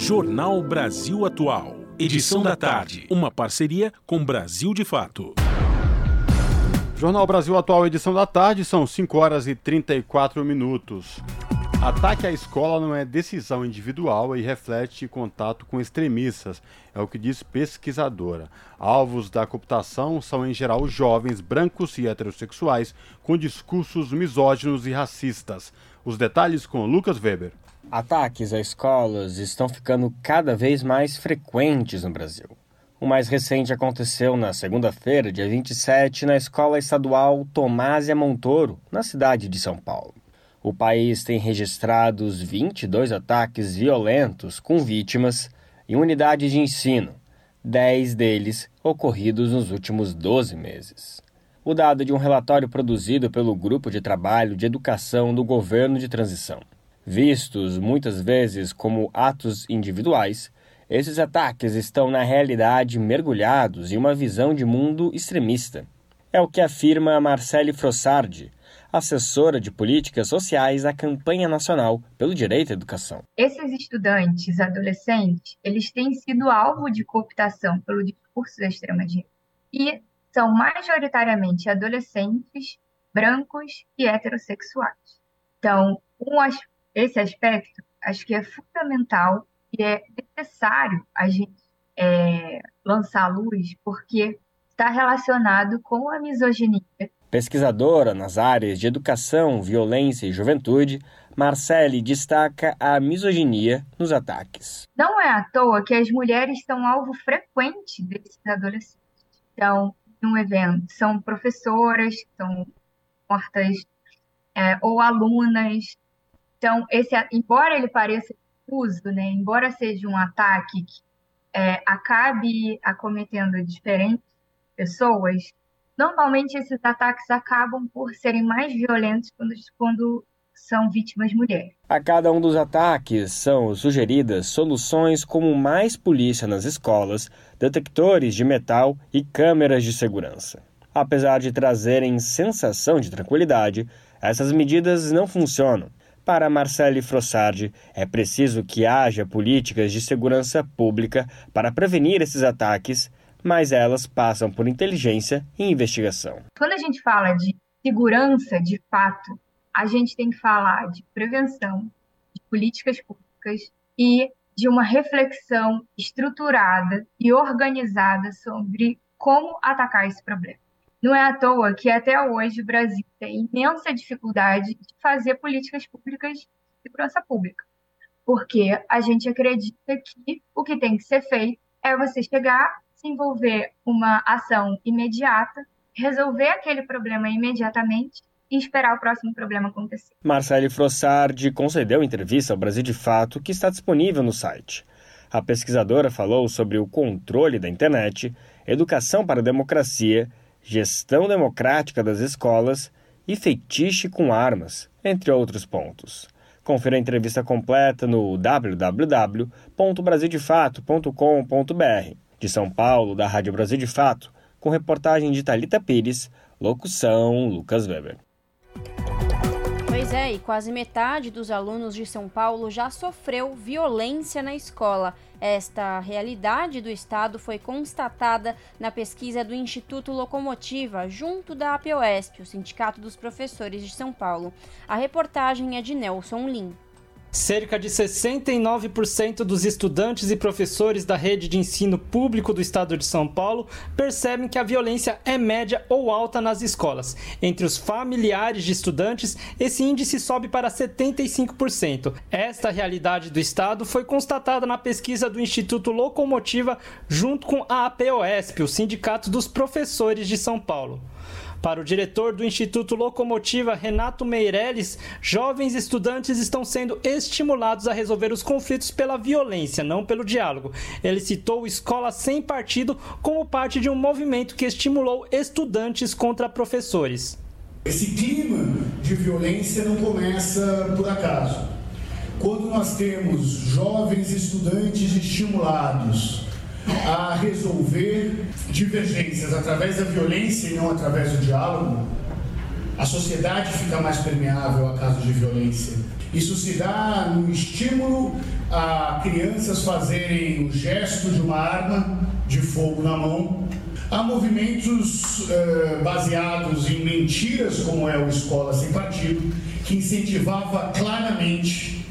Jornal Brasil Atual. Edição da tarde. Uma parceria com Brasil de Fato. Jornal Brasil Atual, edição da tarde, são 5 horas e 34 minutos. Ataque à escola não é decisão individual e reflete contato com extremistas, é o que diz pesquisadora. Alvos da cooptação são, em geral, jovens brancos e heterossexuais com discursos misóginos e racistas. Os detalhes com Lucas Weber. Ataques a escolas estão ficando cada vez mais frequentes no Brasil. O mais recente aconteceu na segunda-feira, dia 27, na Escola Estadual Tomásia Montoro, na cidade de São Paulo. O país tem registrados 22 ataques violentos com vítimas em unidades de ensino, 10 deles ocorridos nos últimos 12 meses. O dado de um relatório produzido pelo Grupo de Trabalho de Educação do Governo de Transição. Vistos muitas vezes como atos individuais, esses ataques estão na realidade mergulhados em uma visão de mundo extremista. É o que afirma Marcele Frossardi, assessora de políticas sociais da campanha nacional pelo direito à educação. Esses estudantes adolescentes, eles têm sido alvo de cooptação pelo discurso da extrema direita e são majoritariamente adolescentes brancos e heterossexuais. Então, um, esse aspecto acho que é fundamental e é necessário a gente é, lançar luz porque está relacionado com a misoginia Pesquisadora nas áreas de educação, violência e juventude, Marcele destaca a misoginia nos ataques. Não é à toa que as mulheres são alvo frequente desses adolescentes. Então, num evento, são professoras, são mortas é, ou alunas. Então, esse, embora ele pareça difuso, né, embora seja um ataque que é, acabe acometendo diferentes pessoas, Normalmente, esses ataques acabam por serem mais violentos quando, quando são vítimas mulheres. A cada um dos ataques são sugeridas soluções como mais polícia nas escolas, detectores de metal e câmeras de segurança. Apesar de trazerem sensação de tranquilidade, essas medidas não funcionam. Para Marcele Frossardi, é preciso que haja políticas de segurança pública para prevenir esses ataques mas elas passam por inteligência e investigação. Quando a gente fala de segurança, de fato, a gente tem que falar de prevenção, de políticas públicas e de uma reflexão estruturada e organizada sobre como atacar esse problema. Não é à toa que até hoje o Brasil tem imensa dificuldade de fazer políticas públicas de segurança pública, porque a gente acredita que o que tem que ser feito é você chegar desenvolver uma ação imediata, resolver aquele problema imediatamente e esperar o próximo problema acontecer. Marcele Frossardi concedeu entrevista ao Brasil de Fato, que está disponível no site. A pesquisadora falou sobre o controle da internet, educação para a democracia, gestão democrática das escolas e feitiço com armas, entre outros pontos. Confira a entrevista completa no www.brasildefato.com.br. De São Paulo, da Rádio Brasil de Fato, com reportagem de Talita Pires, locução Lucas Weber. Pois é, e quase metade dos alunos de São Paulo já sofreu violência na escola. Esta realidade do Estado foi constatada na pesquisa do Instituto Locomotiva, junto da APOESP, o Sindicato dos Professores de São Paulo. A reportagem é de Nelson Lim. Cerca de 69% dos estudantes e professores da rede de ensino público do estado de São Paulo percebem que a violência é média ou alta nas escolas. Entre os familiares de estudantes, esse índice sobe para 75%. Esta realidade do estado foi constatada na pesquisa do Instituto Locomotiva junto com a APOESP, o Sindicato dos Professores de São Paulo. Para o diretor do Instituto Locomotiva, Renato Meirelles, jovens estudantes estão sendo estimulados a resolver os conflitos pela violência, não pelo diálogo. Ele citou Escola Sem Partido como parte de um movimento que estimulou estudantes contra professores. Esse clima de violência não começa por acaso. quando nós temos jovens estudantes estimulados a resolver divergências através da violência e não através do diálogo, a sociedade fica mais permeável a casos de violência. Isso se dá no estímulo a crianças fazerem o gesto de uma arma de fogo na mão. Há movimentos uh, baseados em mentiras, como é o Escola Sem Partido, que incentivava claramente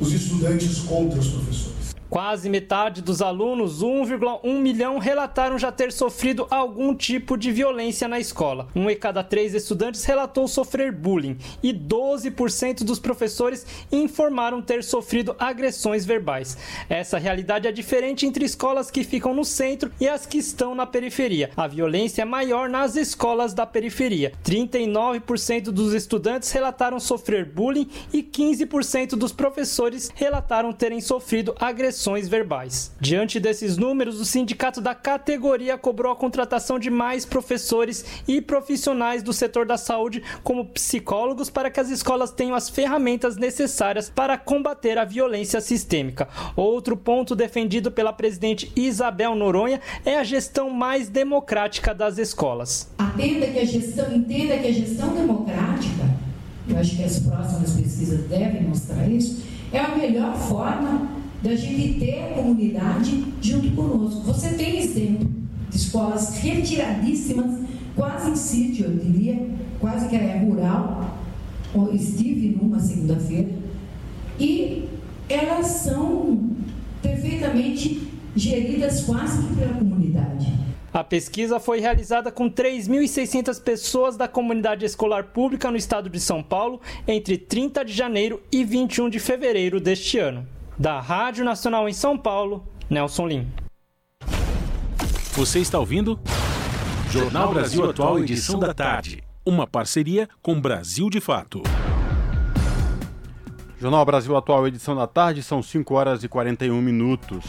os estudantes contra os professores. Quase metade dos alunos, 1,1 milhão, relataram já ter sofrido algum tipo de violência na escola. Um em cada três estudantes relatou sofrer bullying e 12% dos professores informaram ter sofrido agressões verbais. Essa realidade é diferente entre escolas que ficam no centro e as que estão na periferia. A violência é maior nas escolas da periferia. 39% dos estudantes relataram sofrer bullying e 15% dos professores relataram terem sofrido agressões agressões verbais. Diante desses números, o sindicato da categoria cobrou a contratação de mais professores e profissionais do setor da saúde, como psicólogos, para que as escolas tenham as ferramentas necessárias para combater a violência sistêmica. Outro ponto defendido pela presidente Isabel Noronha é a gestão mais democrática das escolas. Atenda que a gestão, entenda que a gestão democrática, eu acho que as próximas pesquisas devem mostrar isso, é a melhor forma da gente ter a comunidade junto conosco. Você tem exemplo de escolas retiradíssimas, quase em sítio, eu diria, quase que é rural. Eu estive numa segunda-feira e elas são perfeitamente geridas quase que pela comunidade. A pesquisa foi realizada com 3.600 pessoas da comunidade escolar pública no estado de São Paulo entre 30 de janeiro e 21 de fevereiro deste ano. Da Rádio Nacional em São Paulo, Nelson Lim. Você está ouvindo? Jornal Brasil Atual, edição da tarde. Uma parceria com Brasil de Fato. Jornal Brasil Atual, edição da tarde, são 5 horas e 41 minutos.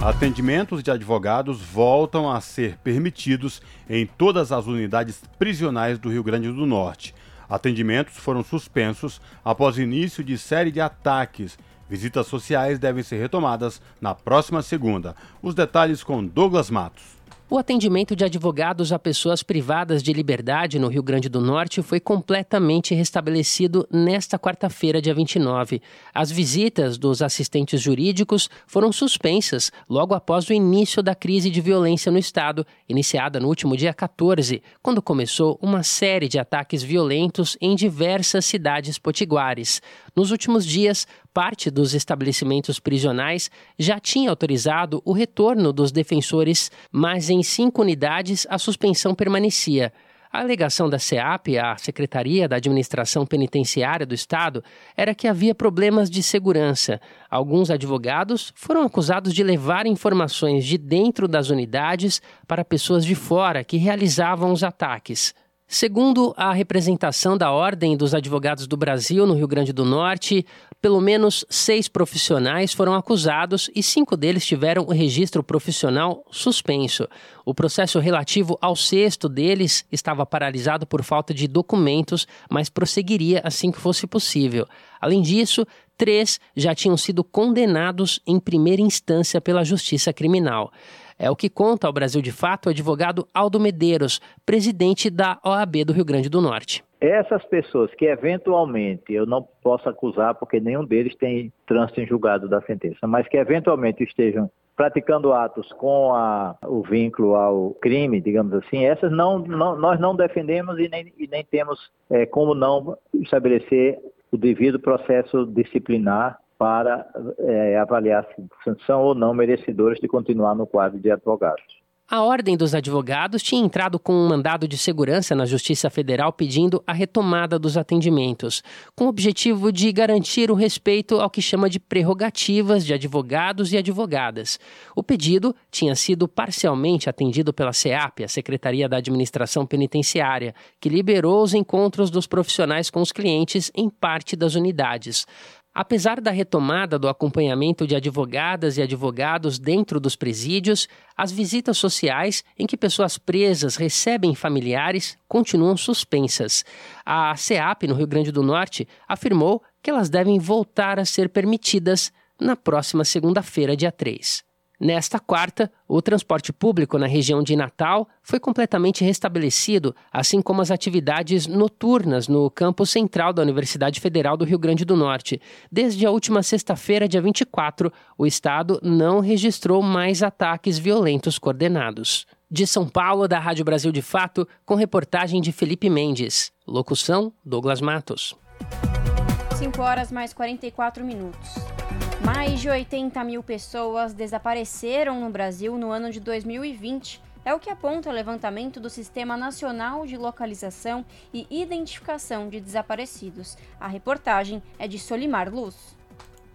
Atendimentos de advogados voltam a ser permitidos em todas as unidades prisionais do Rio Grande do Norte. Atendimentos foram suspensos após início de série de ataques Visitas sociais devem ser retomadas na próxima segunda. Os detalhes com Douglas Matos. O atendimento de advogados a pessoas privadas de liberdade no Rio Grande do Norte foi completamente restabelecido nesta quarta-feira, dia 29. As visitas dos assistentes jurídicos foram suspensas logo após o início da crise de violência no estado, iniciada no último dia 14, quando começou uma série de ataques violentos em diversas cidades potiguares. Nos últimos dias, parte dos estabelecimentos prisionais já tinha autorizado o retorno dos defensores, mas em cinco unidades a suspensão permanecia. A alegação da SEAP, a Secretaria da Administração Penitenciária do Estado, era que havia problemas de segurança. Alguns advogados foram acusados de levar informações de dentro das unidades para pessoas de fora que realizavam os ataques. Segundo a representação da Ordem dos Advogados do Brasil no Rio Grande do Norte, pelo menos seis profissionais foram acusados e cinco deles tiveram o registro profissional suspenso. O processo relativo ao sexto deles estava paralisado por falta de documentos, mas prosseguiria assim que fosse possível. Além disso, três já tinham sido condenados em primeira instância pela Justiça Criminal. É o que conta ao Brasil de Fato o advogado Aldo Medeiros, presidente da OAB do Rio Grande do Norte. Essas pessoas que eventualmente, eu não posso acusar porque nenhum deles tem trânsito em julgado da sentença, mas que eventualmente estejam praticando atos com a, o vínculo ao crime, digamos assim, essas não, não nós não defendemos e nem, e nem temos é, como não estabelecer o devido processo disciplinar para é, avaliar se são ou não merecedores de continuar no quadro de advogados. A Ordem dos Advogados tinha entrado com um mandado de segurança na Justiça Federal pedindo a retomada dos atendimentos, com o objetivo de garantir o respeito ao que chama de prerrogativas de advogados e advogadas. O pedido tinha sido parcialmente atendido pela SEAP, a Secretaria da Administração Penitenciária, que liberou os encontros dos profissionais com os clientes em parte das unidades. Apesar da retomada do acompanhamento de advogadas e advogados dentro dos presídios, as visitas sociais em que pessoas presas recebem familiares continuam suspensas. A CEAP, no Rio Grande do Norte, afirmou que elas devem voltar a ser permitidas na próxima segunda-feira, dia 3. Nesta quarta, o transporte público na região de Natal foi completamente restabelecido, assim como as atividades noturnas no campus central da Universidade Federal do Rio Grande do Norte. Desde a última sexta-feira, dia 24, o estado não registrou mais ataques violentos coordenados. De São Paulo, da Rádio Brasil de Fato, com reportagem de Felipe Mendes. Locução: Douglas Matos. 5 horas mais 44 minutos. Mais de 80 mil pessoas desapareceram no Brasil no ano de 2020. É o que aponta o levantamento do Sistema Nacional de Localização e Identificação de Desaparecidos. A reportagem é de Solimar Luz.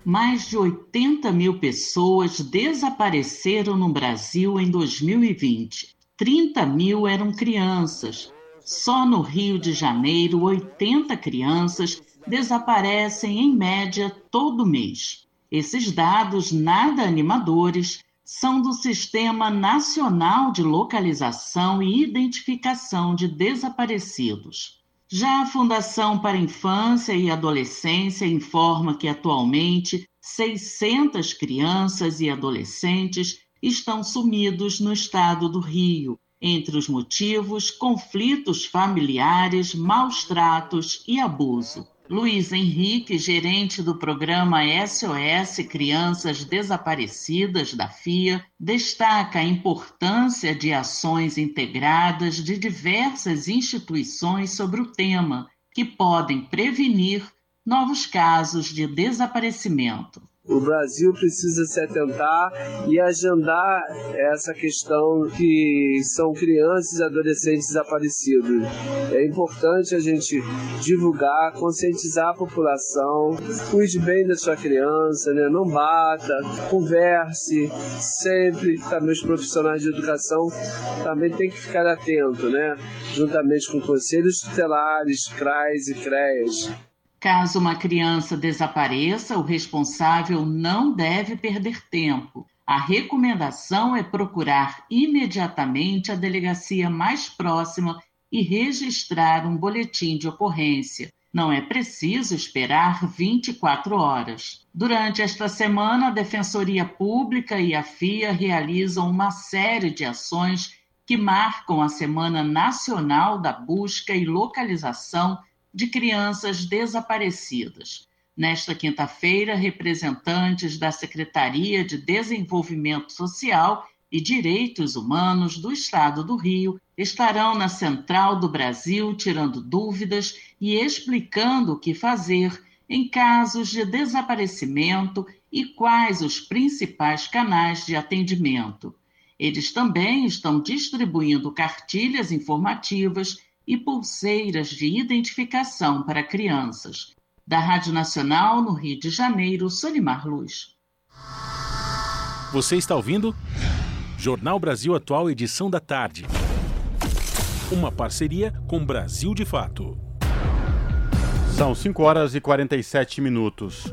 Mais de 80 mil pessoas desapareceram no Brasil em 2020. 30 mil eram crianças. Só no Rio de Janeiro, 80 crianças desaparecem em média todo mês. Esses dados nada animadores são do Sistema Nacional de Localização e Identificação de Desaparecidos. Já a Fundação para a Infância e Adolescência informa que atualmente 600 crianças e adolescentes estão sumidos no estado do Rio. Entre os motivos, conflitos familiares, maus tratos e abuso. Luiz Henrique, gerente do programa SOS Crianças Desaparecidas da FIA, destaca a importância de ações integradas de diversas instituições sobre o tema, que podem prevenir novos casos de desaparecimento. O Brasil precisa se atentar e agendar essa questão que são crianças e adolescentes desaparecidos. É importante a gente divulgar, conscientizar a população, cuide bem da sua criança, né? não bata, converse sempre. Também os profissionais de educação também tem que ficar atento, né? juntamente com conselhos tutelares, CRAs e CREAs. Caso uma criança desapareça, o responsável não deve perder tempo. A recomendação é procurar imediatamente a delegacia mais próxima e registrar um boletim de ocorrência. Não é preciso esperar 24 horas. Durante esta semana, a Defensoria Pública e a FIA realizam uma série de ações que marcam a Semana Nacional da Busca e Localização de crianças desaparecidas. Nesta quinta-feira, representantes da Secretaria de Desenvolvimento Social e Direitos Humanos do Estado do Rio estarão na Central do Brasil tirando dúvidas e explicando o que fazer em casos de desaparecimento e quais os principais canais de atendimento. Eles também estão distribuindo cartilhas informativas e pulseiras de identificação para crianças. Da Rádio Nacional, no Rio de Janeiro, Solimar Luz. Você está ouvindo? Jornal Brasil Atual, edição da tarde. Uma parceria com Brasil de Fato. São 5 horas e 47 minutos.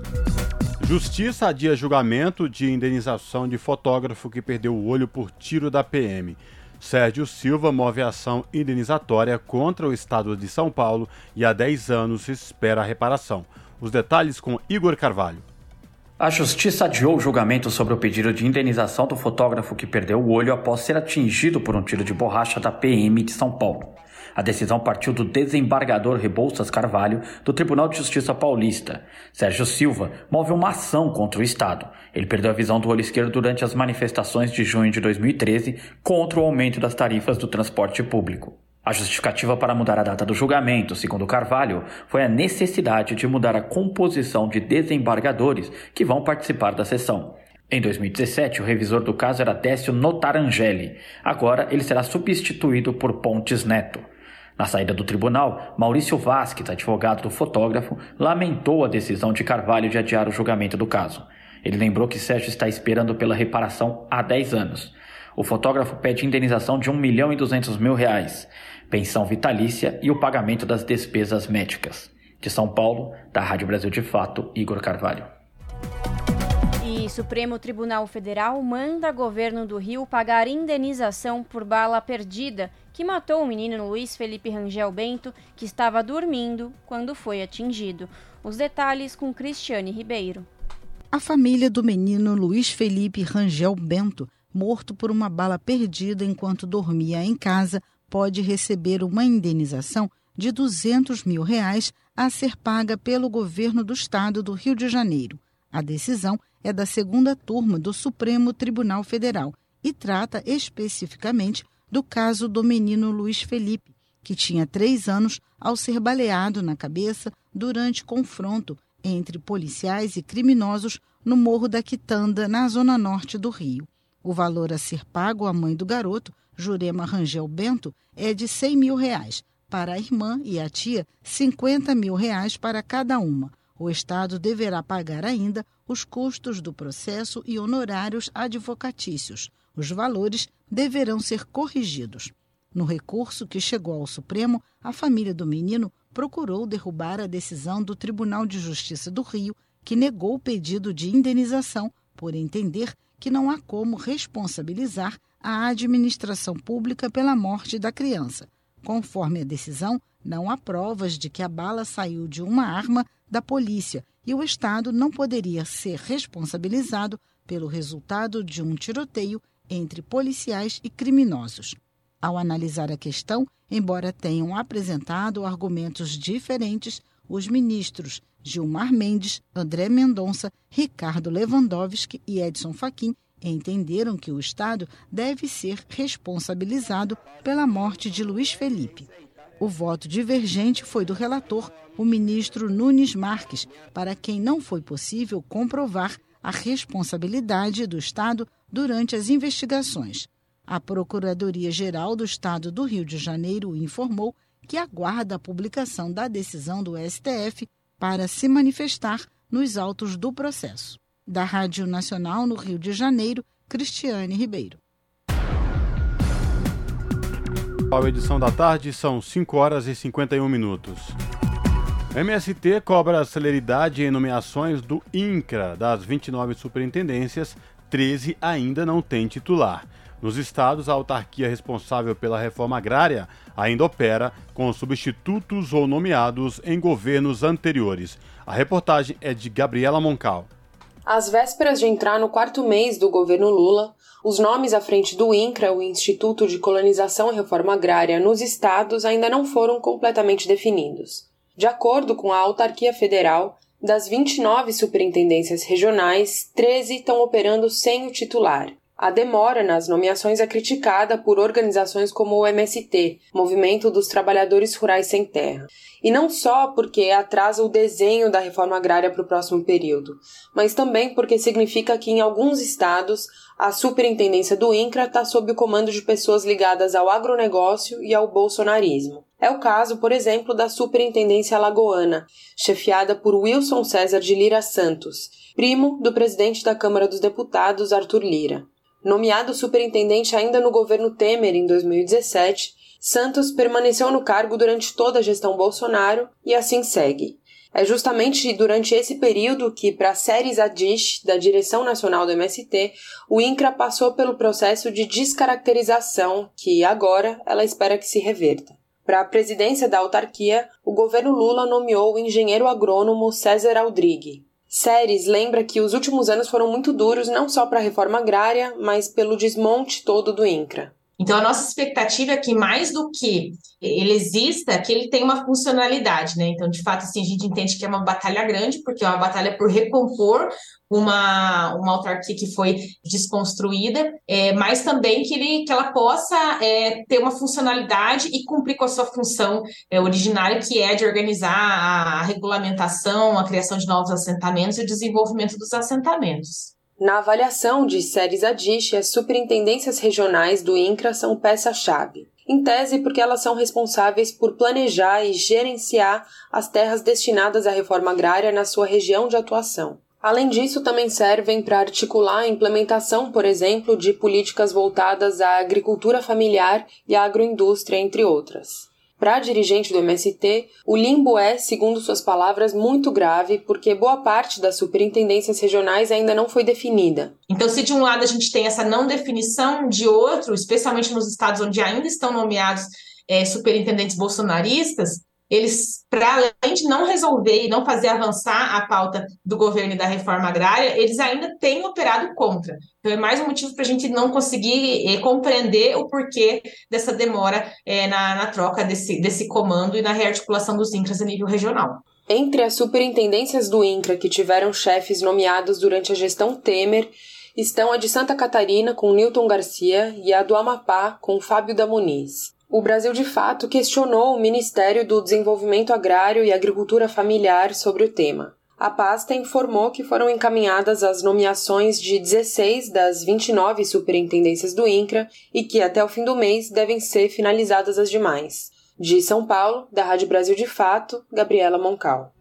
Justiça adia julgamento de indenização de fotógrafo que perdeu o olho por tiro da PM. Sérgio Silva move ação indenizatória contra o Estado de São Paulo e há 10 anos espera a reparação. Os detalhes com Igor Carvalho. A Justiça adiou o julgamento sobre o pedido de indenização do fotógrafo que perdeu o olho após ser atingido por um tiro de borracha da PM de São Paulo. A decisão partiu do desembargador Rebouças Carvalho do Tribunal de Justiça Paulista. Sérgio Silva move uma ação contra o Estado. Ele perdeu a visão do olho esquerdo durante as manifestações de junho de 2013 contra o aumento das tarifas do transporte público. A justificativa para mudar a data do julgamento, segundo Carvalho, foi a necessidade de mudar a composição de desembargadores que vão participar da sessão. Em 2017, o revisor do caso era Décio Notarangeli. Agora, ele será substituído por Pontes Neto. Na saída do tribunal, Maurício Vasquez, advogado do fotógrafo, lamentou a decisão de Carvalho de adiar o julgamento do caso. Ele lembrou que Sérgio está esperando pela reparação há 10 anos. O fotógrafo pede indenização de 1 milhão e 200 mil reais, pensão vitalícia e o pagamento das despesas médicas. De São Paulo, da Rádio Brasil de Fato, Igor Carvalho. Supremo Tribunal Federal manda governo do Rio pagar indenização por bala perdida que matou o menino Luiz Felipe Rangel Bento, que estava dormindo quando foi atingido. Os detalhes com Cristiane Ribeiro. A família do menino Luiz Felipe Rangel Bento, morto por uma bala perdida enquanto dormia em casa, pode receber uma indenização de 200 mil reais a ser paga pelo governo do estado do Rio de Janeiro. A decisão é da segunda turma do Supremo Tribunal Federal e trata especificamente do caso do menino Luiz Felipe, que tinha três anos ao ser baleado na cabeça durante confronto entre policiais e criminosos no Morro da Quitanda, na zona norte do Rio. O valor a ser pago à mãe do garoto, Jurema Rangel Bento, é de 100 mil reais. Para a irmã e a tia, 50 mil reais para cada uma. O Estado deverá pagar ainda os custos do processo e honorários advocatícios. Os valores deverão ser corrigidos. No recurso que chegou ao Supremo, a família do menino procurou derrubar a decisão do Tribunal de Justiça do Rio, que negou o pedido de indenização por entender que não há como responsabilizar a administração pública pela morte da criança. Conforme a decisão, não há provas de que a bala saiu de uma arma da polícia e o Estado não poderia ser responsabilizado pelo resultado de um tiroteio entre policiais e criminosos. Ao analisar a questão, embora tenham apresentado argumentos diferentes, os ministros Gilmar Mendes, André Mendonça, Ricardo Lewandowski e Edson Fachin entenderam que o Estado deve ser responsabilizado pela morte de Luiz Felipe. O voto divergente foi do relator, o ministro Nunes Marques, para quem não foi possível comprovar a responsabilidade do Estado durante as investigações. A Procuradoria-Geral do Estado do Rio de Janeiro informou que aguarda a publicação da decisão do STF para se manifestar nos autos do processo. Da Rádio Nacional no Rio de Janeiro, Cristiane Ribeiro. A edição da tarde são 5 horas e 51 minutos. MST cobra celeridade em nomeações do INCRA. Das 29 superintendências, 13 ainda não têm titular. Nos estados, a autarquia responsável pela reforma agrária ainda opera com substitutos ou nomeados em governos anteriores. A reportagem é de Gabriela Moncal. Às vésperas de entrar no quarto mês do governo Lula, os nomes à frente do INCRA, o Instituto de Colonização e Reforma Agrária, nos estados ainda não foram completamente definidos. De acordo com a autarquia federal, das 29 superintendências regionais, 13 estão operando sem o titular. A demora nas nomeações é criticada por organizações como o MST, Movimento dos Trabalhadores Rurais Sem Terra. E não só porque atrasa o desenho da reforma agrária para o próximo período, mas também porque significa que em alguns estados a superintendência do INCRA está sob o comando de pessoas ligadas ao agronegócio e ao bolsonarismo. É o caso, por exemplo, da Superintendência Alagoana, chefiada por Wilson César de Lira Santos, primo do presidente da Câmara dos Deputados, Arthur Lira. Nomeado superintendente ainda no governo Temer em 2017, Santos permaneceu no cargo durante toda a gestão Bolsonaro e assim segue. É justamente durante esse período que, para séries ADISH da direção nacional do MST, o INCRA passou pelo processo de descaracterização que, agora, ela espera que se reverta. Para a presidência da autarquia, o governo Lula nomeou o engenheiro agrônomo César Aldrigue. Séries lembra que os últimos anos foram muito duros não só para a reforma agrária, mas pelo desmonte todo do INCRA. Então, a nossa expectativa é que, mais do que ele exista, que ele tenha uma funcionalidade, né? Então, de fato, assim, a gente entende que é uma batalha grande, porque é uma batalha por recompor uma, uma autarquia que foi desconstruída, é, mas também que, ele, que ela possa é, ter uma funcionalidade e cumprir com a sua função é, originária, que é de organizar a regulamentação, a criação de novos assentamentos e o desenvolvimento dos assentamentos. Na avaliação de séries ADISH, as superintendências regionais do INCRA são peça-chave. Em tese, porque elas são responsáveis por planejar e gerenciar as terras destinadas à reforma agrária na sua região de atuação. Além disso, também servem para articular a implementação, por exemplo, de políticas voltadas à agricultura familiar e à agroindústria, entre outras. Para a dirigente do MST, o limbo é, segundo suas palavras, muito grave porque boa parte das superintendências regionais ainda não foi definida. Então, se de um lado a gente tem essa não definição, de outro, especialmente nos estados onde ainda estão nomeados é, superintendentes bolsonaristas, eles, para além de não resolver e não fazer avançar a pauta do governo e da reforma agrária, eles ainda têm operado contra. Então, é mais um motivo para a gente não conseguir é, compreender o porquê dessa demora é, na, na troca desse, desse comando e na rearticulação dos INCRAS a nível regional. Entre as superintendências do INCRA que tiveram chefes nomeados durante a gestão Temer estão a de Santa Catarina com Newton Garcia e a do Amapá com Fábio da Muniz. O Brasil de fato questionou o Ministério do Desenvolvimento Agrário e Agricultura Familiar sobre o tema. A pasta informou que foram encaminhadas as nomeações de 16 das 29 superintendências do INCRA e que até o fim do mês devem ser finalizadas as demais. De São Paulo, da Rádio Brasil de Fato, Gabriela Moncal.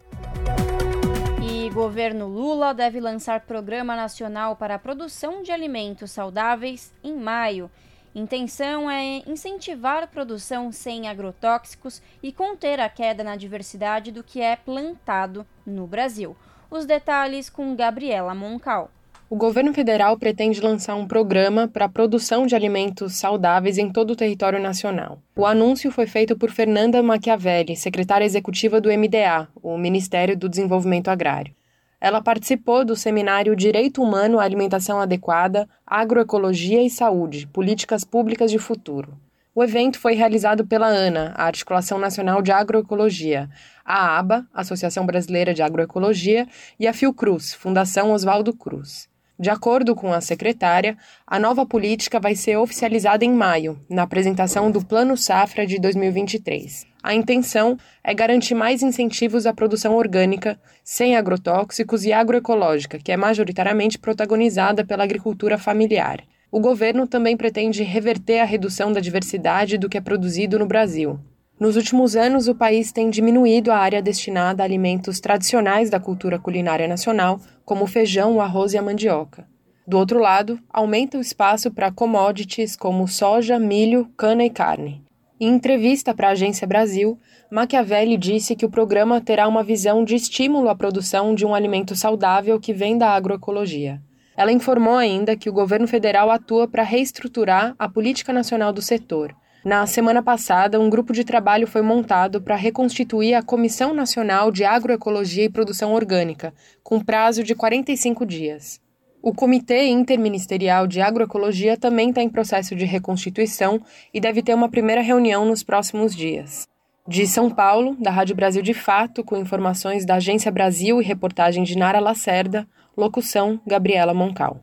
E governo Lula deve lançar Programa Nacional para a Produção de Alimentos Saudáveis em maio. Intenção é incentivar a produção sem agrotóxicos e conter a queda na diversidade do que é plantado no Brasil. Os detalhes com Gabriela Moncal. O governo federal pretende lançar um programa para a produção de alimentos saudáveis em todo o território nacional. O anúncio foi feito por Fernanda Machiavelli, secretária executiva do MDA, o Ministério do Desenvolvimento Agrário. Ela participou do seminário Direito Humano à Alimentação Adequada, Agroecologia e Saúde Políticas Públicas de Futuro. O evento foi realizado pela ANA, a Articulação Nacional de Agroecologia, a ABA, Associação Brasileira de Agroecologia, e a Fiocruz, Fundação Oswaldo Cruz. De acordo com a secretária, a nova política vai ser oficializada em maio, na apresentação do Plano Safra de 2023. A intenção é garantir mais incentivos à produção orgânica, sem agrotóxicos e agroecológica, que é majoritariamente protagonizada pela agricultura familiar. O governo também pretende reverter a redução da diversidade do que é produzido no Brasil. Nos últimos anos, o país tem diminuído a área destinada a alimentos tradicionais da cultura culinária nacional, como o feijão, o arroz e a mandioca. Do outro lado, aumenta o espaço para commodities como soja, milho, cana e carne. Em entrevista para a Agência Brasil, Machiavelli disse que o programa terá uma visão de estímulo à produção de um alimento saudável que vem da agroecologia. Ela informou ainda que o governo federal atua para reestruturar a política nacional do setor na semana passada, um grupo de trabalho foi montado para reconstituir a Comissão Nacional de Agroecologia e Produção Orgânica, com prazo de 45 dias. O Comitê Interministerial de Agroecologia também está em processo de reconstituição e deve ter uma primeira reunião nos próximos dias. De São Paulo, da Rádio Brasil de Fato, com informações da Agência Brasil e reportagem de Nara Lacerda, locução Gabriela Moncal.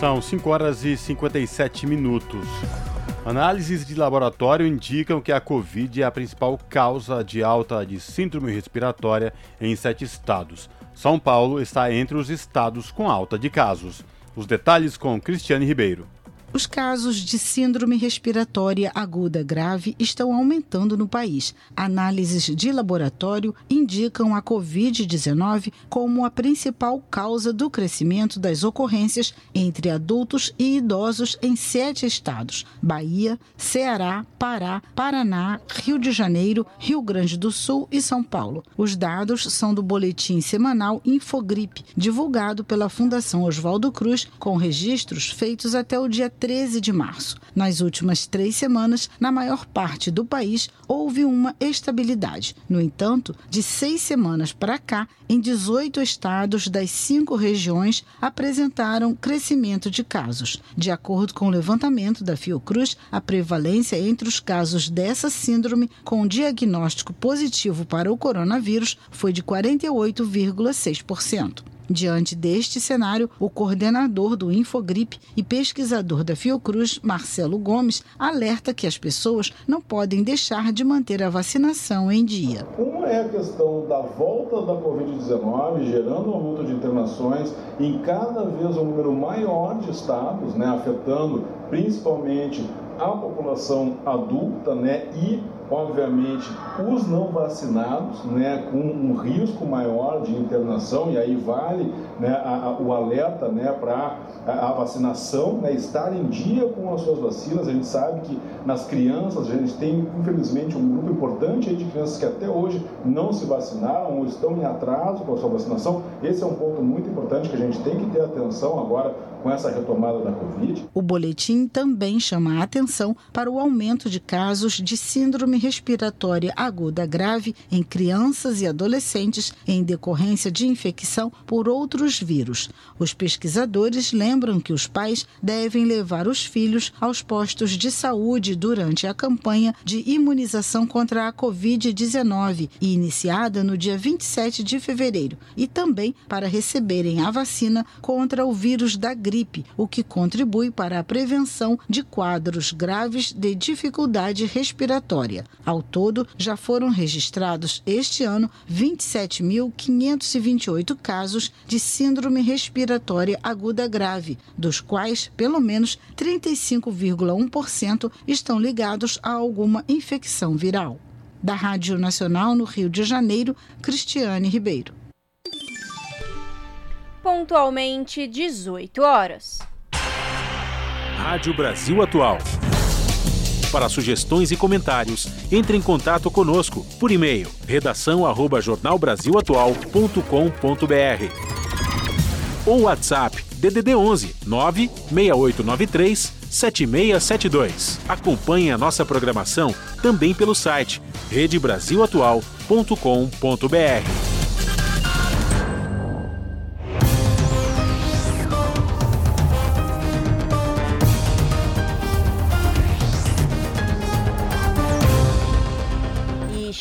São 5 horas e 57 minutos. Análises de laboratório indicam que a Covid é a principal causa de alta de síndrome respiratória em sete estados. São Paulo está entre os estados com alta de casos. Os detalhes com Cristiane Ribeiro. Os casos de síndrome respiratória aguda grave estão aumentando no país. Análises de laboratório indicam a Covid-19 como a principal causa do crescimento das ocorrências entre adultos e idosos em sete estados: Bahia, Ceará, Pará, Paraná, Rio de Janeiro, Rio Grande do Sul e São Paulo. Os dados são do boletim semanal Infogripe, divulgado pela Fundação Oswaldo Cruz, com registros feitos até o dia 13 de março. Nas últimas três semanas, na maior parte do país, houve uma estabilidade. No entanto, de seis semanas para cá, em 18 estados das cinco regiões apresentaram crescimento de casos. De acordo com o levantamento da Fiocruz, a prevalência entre os casos dessa síndrome com diagnóstico positivo para o coronavírus foi de 48,6%. Diante deste cenário, o coordenador do Infogripe e pesquisador da Fiocruz, Marcelo Gomes, alerta que as pessoas não podem deixar de manter a vacinação em dia. Uma é a questão da volta da Covid-19, gerando um aumento de internações em cada vez um número maior de estados, né, afetando principalmente a população adulta né, e obviamente, os não vacinados, né, com um risco maior de internação, e aí vale né, a, a, o alerta né, para a, a, vacinação, né, estar em dia com as suas vacinas. A gente sabe que nas crianças, a gente tem, infelizmente, um grupo importante de crianças que até hoje não se vacinaram ou estão em atraso com a sua vacinação. Esse é um ponto muito importante que a gente tem que ter atenção agora com essa retomada da Covid. O boletim também chama a atenção para o aumento de casos de síndrome respiratória aguda grave em crianças e adolescentes em decorrência de infecção por outros vírus. Os pesquisadores lembram que os pais devem levar os filhos aos postos de saúde durante a campanha de imunização contra a Covid-19, iniciada no dia 27 de fevereiro, e também para receberem a vacina contra o vírus da gripe, o que contribui para a prevenção de quadros graves de dificuldade respiratória. Ao todo, já foram registrados este ano 27.528 casos de síndrome respiratória aguda grave, dos quais pelo menos 35,1% estão ligados a alguma infecção viral. Da Rádio Nacional no Rio de Janeiro, Cristiane Ribeiro. Pontualmente 18 horas. Rádio Brasil Atual. Para sugestões e comentários, entre em contato conosco por e-mail redação@jornalbrasilatual.com.br ou WhatsApp DDD 11 96893 7672. Acompanhe a nossa programação também pelo site redebrasilatual.com.br.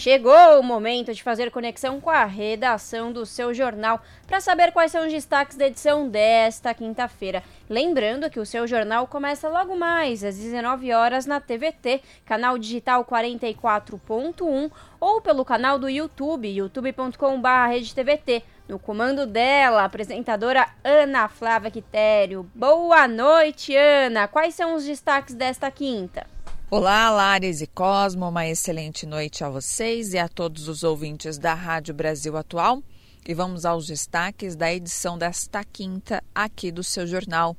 Chegou o momento de fazer conexão com a redação do seu jornal para saber quais são os destaques da edição desta quinta-feira. Lembrando que o seu jornal começa logo mais às 19 horas na TVT, canal digital 44.1 ou pelo canal do YouTube, youtube.com/redetvt. No comando dela, a apresentadora Ana Flávia Quitério. Boa noite, Ana. Quais são os destaques desta quinta? Olá, Lares e Cosmo, uma excelente noite a vocês e a todos os ouvintes da Rádio Brasil Atual. E vamos aos destaques da edição desta quinta aqui do seu jornal.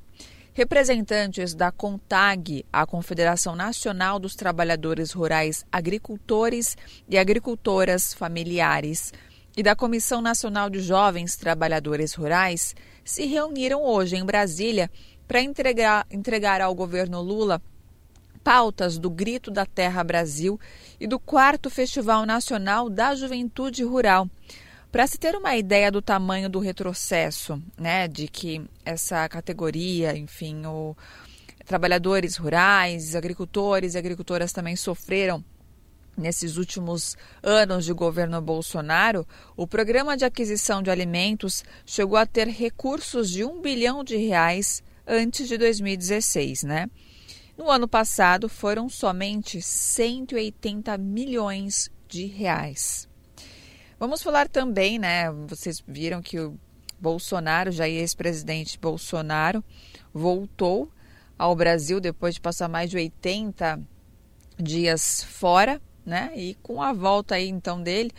Representantes da CONTAG, a Confederação Nacional dos Trabalhadores Rurais Agricultores e Agricultoras Familiares, e da Comissão Nacional de Jovens Trabalhadores Rurais, se reuniram hoje em Brasília para entregar, entregar ao governo Lula pautas do Grito da Terra Brasil e do quarto Festival Nacional da Juventude Rural. Para se ter uma ideia do tamanho do retrocesso, né, de que essa categoria, enfim, o trabalhadores rurais, agricultores e agricultoras também sofreram nesses últimos anos de governo Bolsonaro, o programa de aquisição de alimentos chegou a ter recursos de um bilhão de reais antes de 2016, né? No ano passado, foram somente 180 milhões de reais. Vamos falar também, né? Vocês viram que o Bolsonaro, já ex-presidente Bolsonaro, voltou ao Brasil depois de passar mais de 80 dias fora, né? E com a volta aí então dele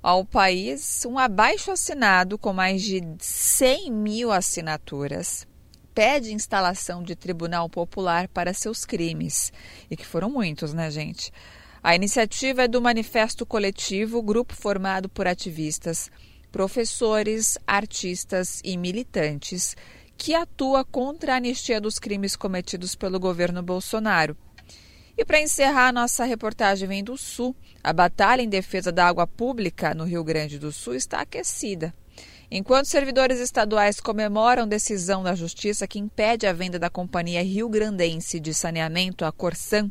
ao país, um abaixo assinado com mais de 100 mil assinaturas pede instalação de tribunal popular para seus crimes. E que foram muitos, né, gente? A iniciativa é do Manifesto Coletivo, grupo formado por ativistas, professores, artistas e militantes, que atua contra a anistia dos crimes cometidos pelo governo Bolsonaro. E para encerrar, nossa reportagem vem do Sul. A batalha em defesa da água pública no Rio Grande do Sul está aquecida. Enquanto servidores estaduais comemoram decisão da Justiça que impede a venda da Companhia Rio Grandense de Saneamento, a Corsan,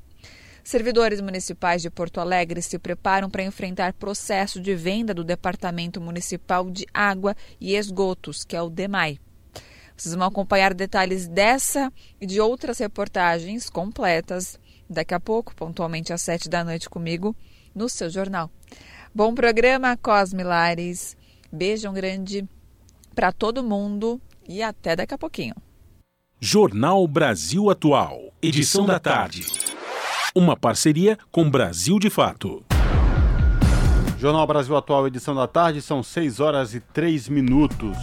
servidores municipais de Porto Alegre se preparam para enfrentar processo de venda do Departamento Municipal de Água e Esgotos, que é o DEMAI. Vocês vão acompanhar detalhes dessa e de outras reportagens completas daqui a pouco, pontualmente às sete da noite comigo, no seu jornal. Bom programa, Cosme Lares. Beijão grande para todo mundo e até daqui a pouquinho. Jornal Brasil Atual, edição da tarde. Uma parceria com Brasil de Fato. Jornal Brasil Atual, edição da tarde, são 6 horas e 3 minutos.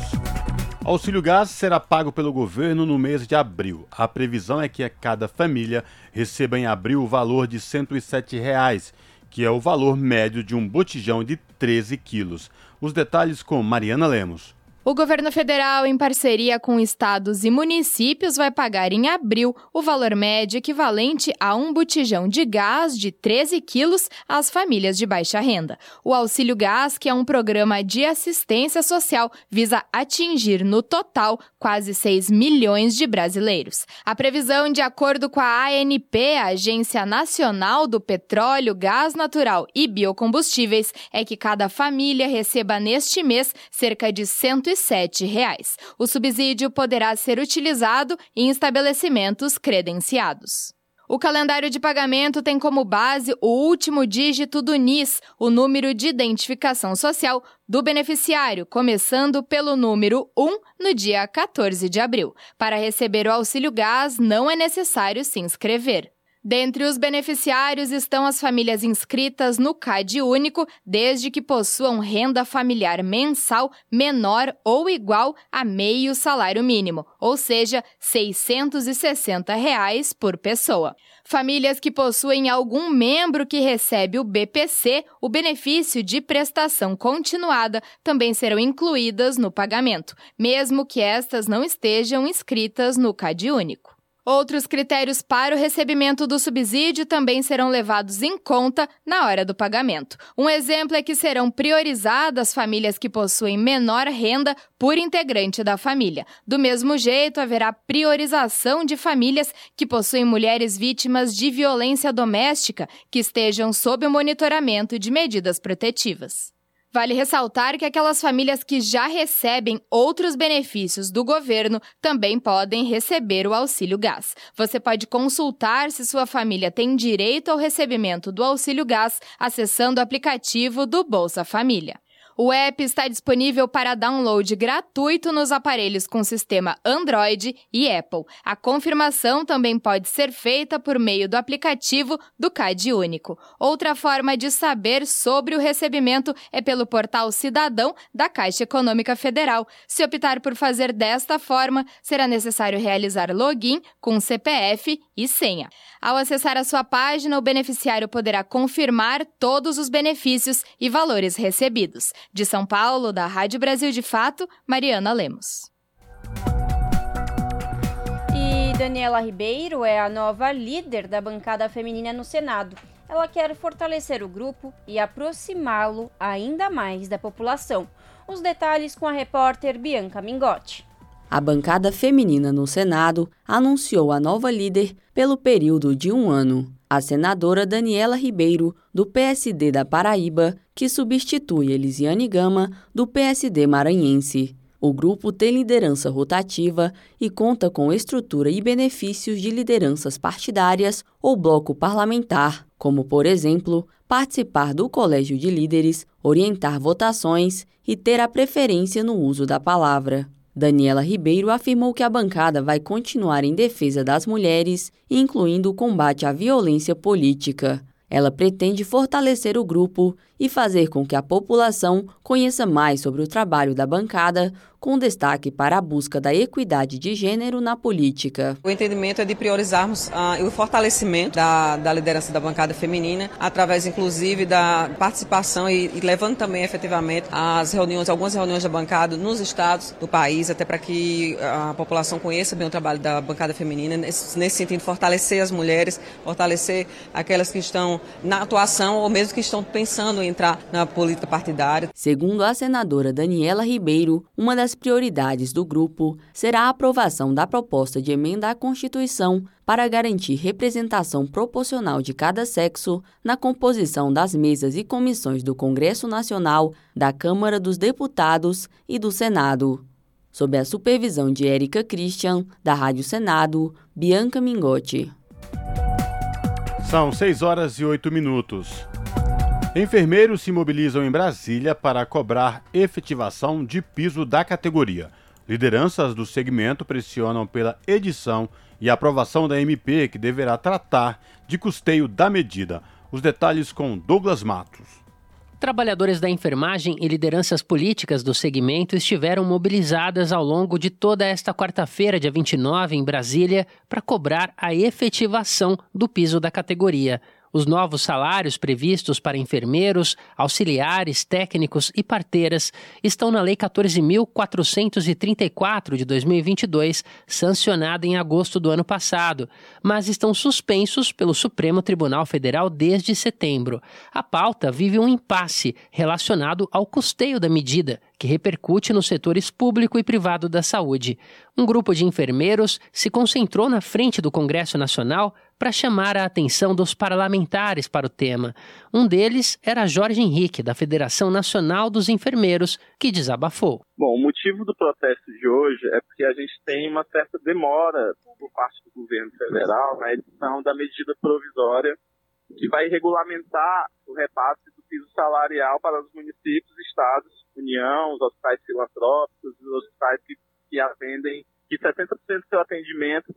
Auxílio gás será pago pelo governo no mês de abril. A previsão é que cada família receba em abril o valor de 107 reais, que é o valor médio de um botijão de 13 quilos. Os detalhes com Mariana Lemos. O governo federal, em parceria com estados e municípios, vai pagar em abril o valor médio equivalente a um botijão de gás de 13 quilos às famílias de baixa renda. O Auxílio Gás, que é um programa de assistência social, visa atingir no total quase 6 milhões de brasileiros. A previsão, de acordo com a ANP, a Agência Nacional do Petróleo, Gás Natural e Biocombustíveis, é que cada família receba neste mês cerca de 150 reais. O subsídio poderá ser utilizado em estabelecimentos credenciados. O calendário de pagamento tem como base o último dígito do NIS, o número de identificação social do beneficiário, começando pelo número 1 no dia 14 de abril. Para receber o auxílio gás, não é necessário se inscrever. Dentre os beneficiários estão as famílias inscritas no CAD único, desde que possuam renda familiar mensal menor ou igual a meio salário mínimo, ou seja, 660 reais por pessoa. Famílias que possuem algum membro que recebe o BPC, o benefício de prestação continuada, também serão incluídas no pagamento, mesmo que estas não estejam inscritas no CAD único. Outros critérios para o recebimento do subsídio também serão levados em conta na hora do pagamento. Um exemplo é que serão priorizadas famílias que possuem menor renda por integrante da família. Do mesmo jeito, haverá priorização de famílias que possuem mulheres vítimas de violência doméstica que estejam sob o monitoramento de medidas protetivas. Vale ressaltar que aquelas famílias que já recebem outros benefícios do governo também podem receber o auxílio gás. Você pode consultar se sua família tem direito ao recebimento do auxílio gás acessando o aplicativo do Bolsa Família. O app está disponível para download gratuito nos aparelhos com sistema Android e Apple. A confirmação também pode ser feita por meio do aplicativo do CAD Único. Outra forma de saber sobre o recebimento é pelo portal Cidadão da Caixa Econômica Federal. Se optar por fazer desta forma, será necessário realizar login com CPF e senha. Ao acessar a sua página, o beneficiário poderá confirmar todos os benefícios e valores recebidos. De São Paulo, da Rádio Brasil de Fato, Mariana Lemos. E Daniela Ribeiro é a nova líder da bancada feminina no Senado. Ela quer fortalecer o grupo e aproximá-lo ainda mais da população. Os detalhes com a repórter Bianca Mingotti. A bancada feminina no Senado anunciou a nova líder pelo período de um ano, a senadora Daniela Ribeiro, do PSD da Paraíba, que substitui Elisiane Gama, do PSD maranhense. O grupo tem liderança rotativa e conta com estrutura e benefícios de lideranças partidárias ou bloco parlamentar, como, por exemplo, participar do colégio de líderes, orientar votações e ter a preferência no uso da palavra. Daniela Ribeiro afirmou que a bancada vai continuar em defesa das mulheres, incluindo o combate à violência política. Ela pretende fortalecer o grupo e fazer com que a população conheça mais sobre o trabalho da bancada, com destaque para a busca da equidade de gênero na política. O entendimento é de priorizarmos uh, o fortalecimento da, da, liderança da bancada feminina, através inclusive da participação e, e, levando também efetivamente as reuniões, algumas reuniões da bancada nos estados do país, até para que a população conheça bem o trabalho da bancada feminina, nesse, nesse sentido, fortalecer as mulheres, fortalecer aquelas que estão na atuação ou mesmo que estão pensando em entrar na política partidária. Segundo a senadora Daniela Ribeiro, uma das prioridades do grupo será a aprovação da proposta de emenda à Constituição para garantir representação proporcional de cada sexo na composição das mesas e comissões do Congresso Nacional, da Câmara dos Deputados e do Senado. Sob a supervisão de Érica Christian, da Rádio Senado, Bianca Mingotti. São 6 horas e 8 minutos. Enfermeiros se mobilizam em Brasília para cobrar efetivação de piso da categoria. Lideranças do segmento pressionam pela edição e aprovação da MP, que deverá tratar de custeio da medida. Os detalhes com Douglas Matos. Trabalhadores da enfermagem e lideranças políticas do segmento estiveram mobilizadas ao longo de toda esta quarta-feira, dia 29, em Brasília, para cobrar a efetivação do piso da categoria. Os novos salários previstos para enfermeiros, auxiliares, técnicos e parteiras estão na Lei 14.434 de 2022, sancionada em agosto do ano passado, mas estão suspensos pelo Supremo Tribunal Federal desde setembro. A pauta vive um impasse relacionado ao custeio da medida, que repercute nos setores público e privado da saúde. Um grupo de enfermeiros se concentrou na frente do Congresso Nacional para chamar a atenção dos parlamentares para o tema. Um deles era Jorge Henrique, da Federação Nacional dos Enfermeiros, que desabafou. Bom, o motivo do protesto de hoje é porque a gente tem uma certa demora por parte do governo federal na edição da medida provisória que vai regulamentar o repasse do piso salarial para os municípios, estados, União, os hospitais filantrópicos, os hospitais que, que atendem, que 70% do seu atendimento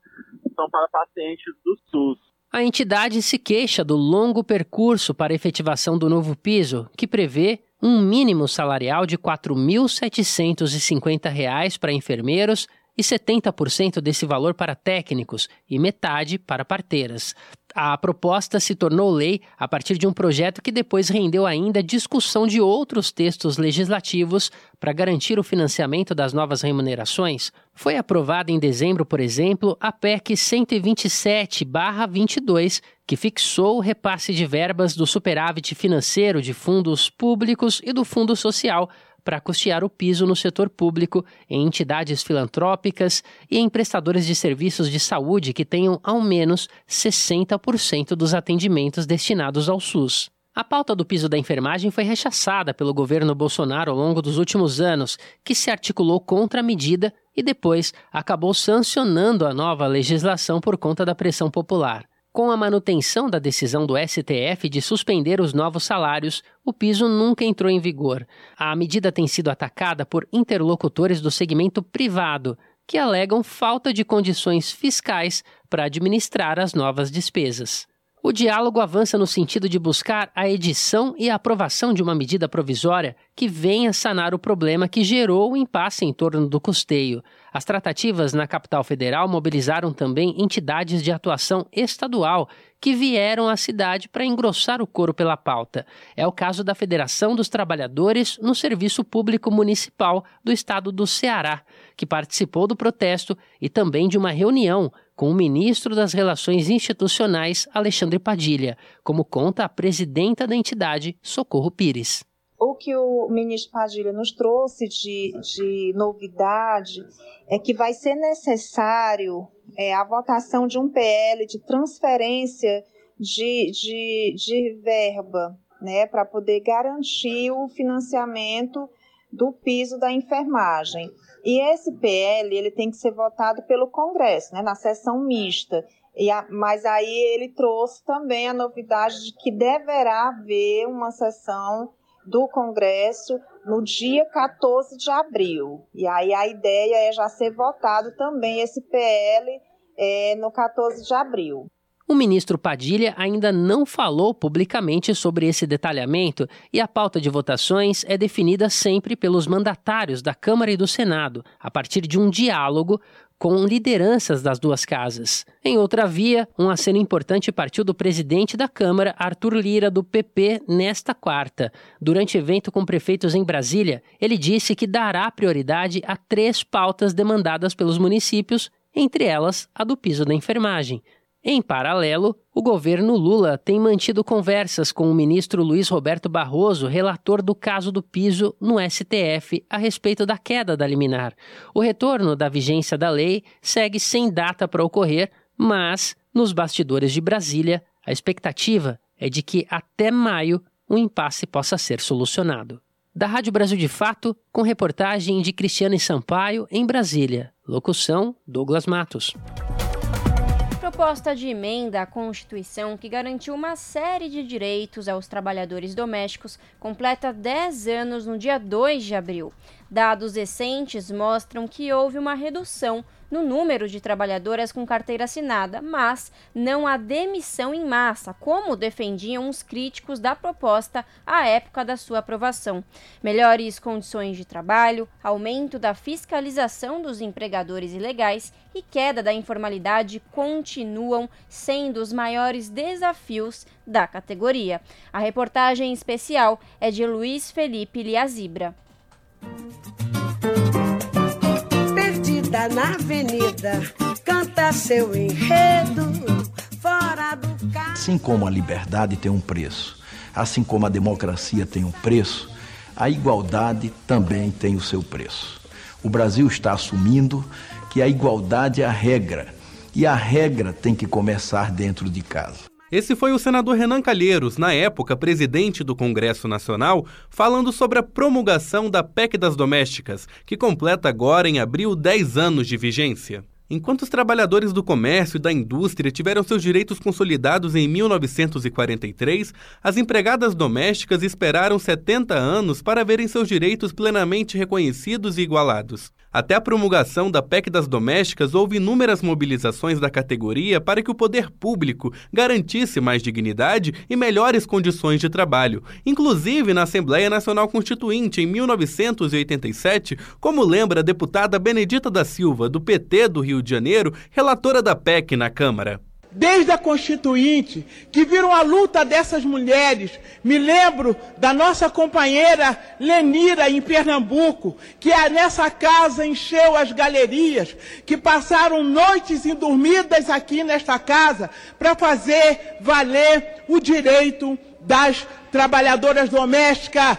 são para pacientes do SUS. A entidade se queixa do longo percurso para a efetivação do novo piso, que prevê um mínimo salarial de R$ 4.750 para enfermeiros e 70% desse valor para técnicos e metade para parteiras. A proposta se tornou lei a partir de um projeto que depois rendeu ainda discussão de outros textos legislativos para garantir o financiamento das novas remunerações. Foi aprovada em dezembro, por exemplo, a PEC 127-22, que fixou o repasse de verbas do superávit financeiro de fundos públicos e do Fundo Social para custear o piso no setor público, em entidades filantrópicas e em prestadores de serviços de saúde que tenham ao menos 60% dos atendimentos destinados ao SUS. A pauta do piso da enfermagem foi rechaçada pelo governo Bolsonaro ao longo dos últimos anos, que se articulou contra a medida e depois acabou sancionando a nova legislação por conta da pressão popular. Com a manutenção da decisão do STF de suspender os novos salários, o piso nunca entrou em vigor. A medida tem sido atacada por interlocutores do segmento privado, que alegam falta de condições fiscais para administrar as novas despesas. O diálogo avança no sentido de buscar a edição e a aprovação de uma medida provisória que venha sanar o problema que gerou o impasse em torno do custeio. As tratativas na capital federal mobilizaram também entidades de atuação estadual que vieram à cidade para engrossar o coro pela pauta. É o caso da Federação dos Trabalhadores no Serviço Público Municipal do estado do Ceará, que participou do protesto e também de uma reunião com o ministro das Relações Institucionais, Alexandre Padilha, como conta a presidenta da entidade, Socorro Pires. O que o ministro Padilha nos trouxe de, de novidade é que vai ser necessário é, a votação de um PL de transferência de, de, de verba, né, para poder garantir o financiamento do piso da enfermagem. E esse PL ele tem que ser votado pelo Congresso, né, na sessão mista. A, mas aí ele trouxe também a novidade de que deverá haver uma sessão do Congresso no dia 14 de abril. E aí a ideia é já ser votado também esse PL é, no 14 de abril. O ministro Padilha ainda não falou publicamente sobre esse detalhamento e a pauta de votações é definida sempre pelos mandatários da Câmara e do Senado, a partir de um diálogo com lideranças das duas casas. Em outra via, um aceno importante partiu do presidente da Câmara, Arthur Lira, do PP, nesta quarta. Durante evento com prefeitos em Brasília, ele disse que dará prioridade a três pautas demandadas pelos municípios, entre elas a do piso da enfermagem. Em paralelo, o governo Lula tem mantido conversas com o ministro Luiz Roberto Barroso, relator do caso do piso no STF, a respeito da queda da liminar. O retorno da vigência da lei segue sem data para ocorrer, mas, nos bastidores de Brasília, a expectativa é de que até maio o impasse possa ser solucionado. Da Rádio Brasil de Fato, com reportagem de Cristiane Sampaio, em Brasília. Locução: Douglas Matos proposta de emenda à Constituição que garantiu uma série de direitos aos trabalhadores domésticos completa 10 anos no dia 2 de abril. Dados recentes mostram que houve uma redução no número de trabalhadoras com carteira assinada, mas não há demissão em massa, como defendiam os críticos da proposta à época da sua aprovação. Melhores condições de trabalho, aumento da fiscalização dos empregadores ilegais e queda da informalidade continuam sendo os maiores desafios da categoria. A reportagem especial é de Luiz Felipe Liazibra na avenida, canta seu enredo fora do carro. Assim como a liberdade tem um preço, assim como a democracia tem um preço, a igualdade também tem o seu preço. O Brasil está assumindo que a igualdade é a regra e a regra tem que começar dentro de casa. Esse foi o senador Renan Calheiros, na época presidente do Congresso Nacional, falando sobre a promulgação da PEC das Domésticas, que completa agora em abril 10 anos de vigência. Enquanto os trabalhadores do comércio e da indústria tiveram seus direitos consolidados em 1943, as empregadas domésticas esperaram 70 anos para verem seus direitos plenamente reconhecidos e igualados. Até a promulgação da PEC das domésticas, houve inúmeras mobilizações da categoria para que o poder público garantisse mais dignidade e melhores condições de trabalho, inclusive na Assembleia Nacional Constituinte em 1987, como lembra a deputada Benedita da Silva, do PT do Rio de Janeiro, relatora da PEC na Câmara desde a Constituinte, que viram a luta dessas mulheres. Me lembro da nossa companheira Lenira, em Pernambuco, que nessa casa encheu as galerias, que passaram noites indormidas aqui nesta casa para fazer valer o direito das trabalhadoras domésticas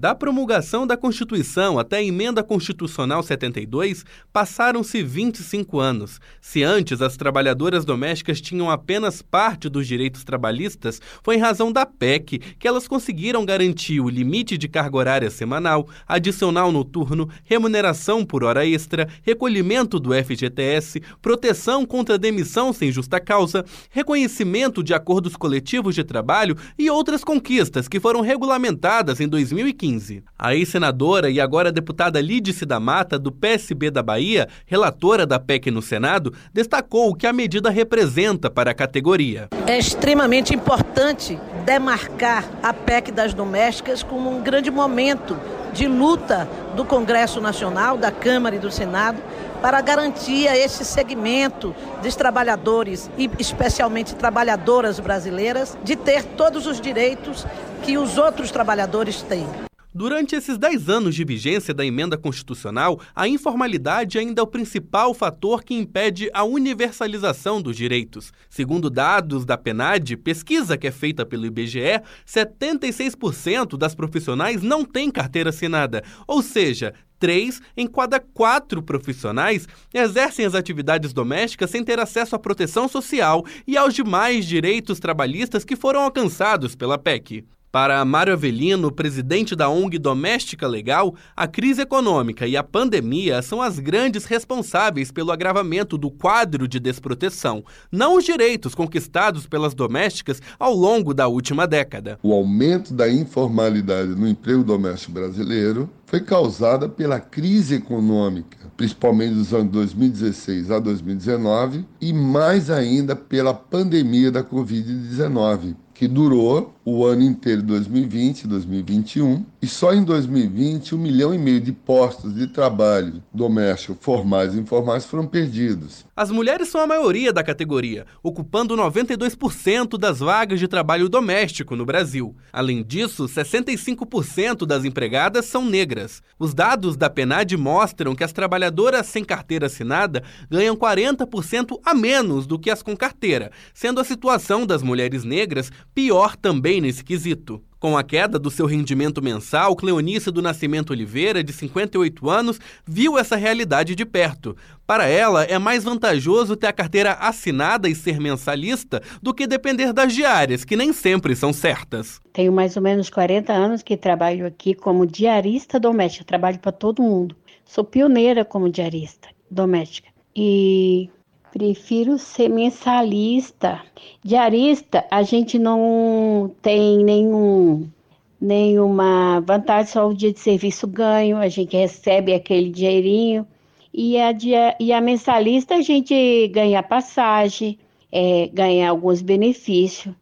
da promulgação da Constituição até a Emenda Constitucional 72, passaram-se 25 anos. Se antes as trabalhadoras domésticas tinham apenas parte dos direitos trabalhistas, foi em razão da PEC que elas conseguiram garantir o limite de carga horária semanal, adicional noturno, remuneração por hora extra, recolhimento do FGTS, proteção contra demissão sem justa causa, reconhecimento de acordos coletivos de trabalho e outras conquistas que foram regulamentadas em 2015. 2015. A ex-senadora e agora deputada Lídice da Mata, do PSB da Bahia, relatora da PEC no Senado, destacou o que a medida representa para a categoria. É extremamente importante demarcar a PEC das domésticas como um grande momento de luta do Congresso Nacional, da Câmara e do Senado para garantir a esse segmento dos trabalhadores e especialmente trabalhadoras brasileiras de ter todos os direitos que os outros trabalhadores têm. Durante esses 10 anos de vigência da emenda constitucional, a informalidade ainda é o principal fator que impede a universalização dos direitos. Segundo dados da PNAD, pesquisa que é feita pelo IBGE, 76% das profissionais não têm carteira assinada, ou seja, três em cada quatro profissionais exercem as atividades domésticas sem ter acesso à proteção social e aos demais direitos trabalhistas que foram alcançados pela PEC. Para Mário Avelino, presidente da ONG Doméstica Legal, a crise econômica e a pandemia são as grandes responsáveis pelo agravamento do quadro de desproteção, não os direitos conquistados pelas domésticas ao longo da última década. O aumento da informalidade no emprego doméstico brasileiro foi causada pela crise econômica, principalmente dos anos 2016 a 2019, e mais ainda pela pandemia da Covid-19 que durou o ano inteiro de 2020 e 2021, e só em 2020 um milhão e meio de postos de trabalho doméstico formais e informais foram perdidos. As mulheres são a maioria da categoria, ocupando 92% das vagas de trabalho doméstico no Brasil. Além disso, 65% das empregadas são negras. Os dados da PNAD mostram que as trabalhadoras sem carteira assinada ganham 40% a menos do que as com carteira, sendo a situação das mulheres negras pior também nesse quesito. Com a queda do seu rendimento mensal, Cleonice do Nascimento Oliveira, de 58 anos, viu essa realidade de perto. Para ela, é mais vantajoso ter a carteira assinada e ser mensalista do que depender das diárias, que nem sempre são certas. Tenho mais ou menos 40 anos que trabalho aqui como diarista doméstica, trabalho para todo mundo. Sou pioneira como diarista doméstica. E Prefiro ser mensalista. Diarista, a gente não tem nenhum nenhuma vantagem, só o dia de serviço ganho, a gente recebe aquele dinheirinho. E a, dia, e a mensalista a gente ganha passagem, é, ganha alguns benefícios.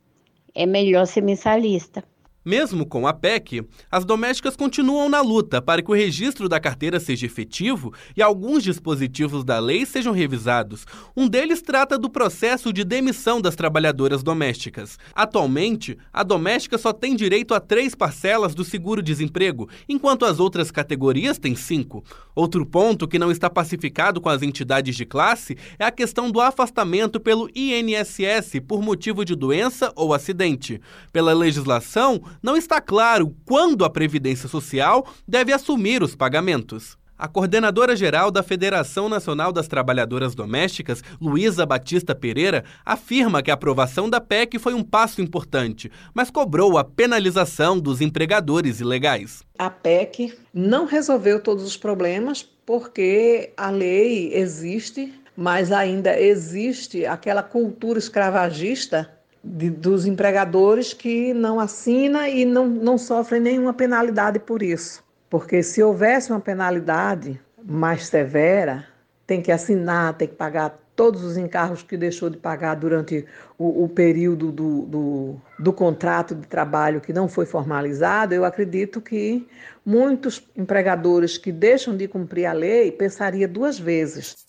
É melhor ser mensalista. Mesmo com a PEC, as domésticas continuam na luta para que o registro da carteira seja efetivo e alguns dispositivos da lei sejam revisados. Um deles trata do processo de demissão das trabalhadoras domésticas. Atualmente, a doméstica só tem direito a três parcelas do seguro-desemprego, enquanto as outras categorias têm cinco. Outro ponto que não está pacificado com as entidades de classe é a questão do afastamento pelo INSS por motivo de doença ou acidente. Pela legislação, não está claro quando a Previdência Social deve assumir os pagamentos. A coordenadora geral da Federação Nacional das Trabalhadoras Domésticas, Luísa Batista Pereira, afirma que a aprovação da PEC foi um passo importante, mas cobrou a penalização dos empregadores ilegais. A PEC não resolveu todos os problemas porque a lei existe, mas ainda existe aquela cultura escravagista de, dos empregadores que não assina e não, não sofrem nenhuma penalidade por isso. Porque se houvesse uma penalidade mais severa, tem que assinar, tem que pagar todos os encargos que deixou de pagar durante o, o período do, do, do, contrato de trabalho que não foi formalizado, eu acredito que muitos empregadores que deixam de cumprir a lei pensaria duas vezes.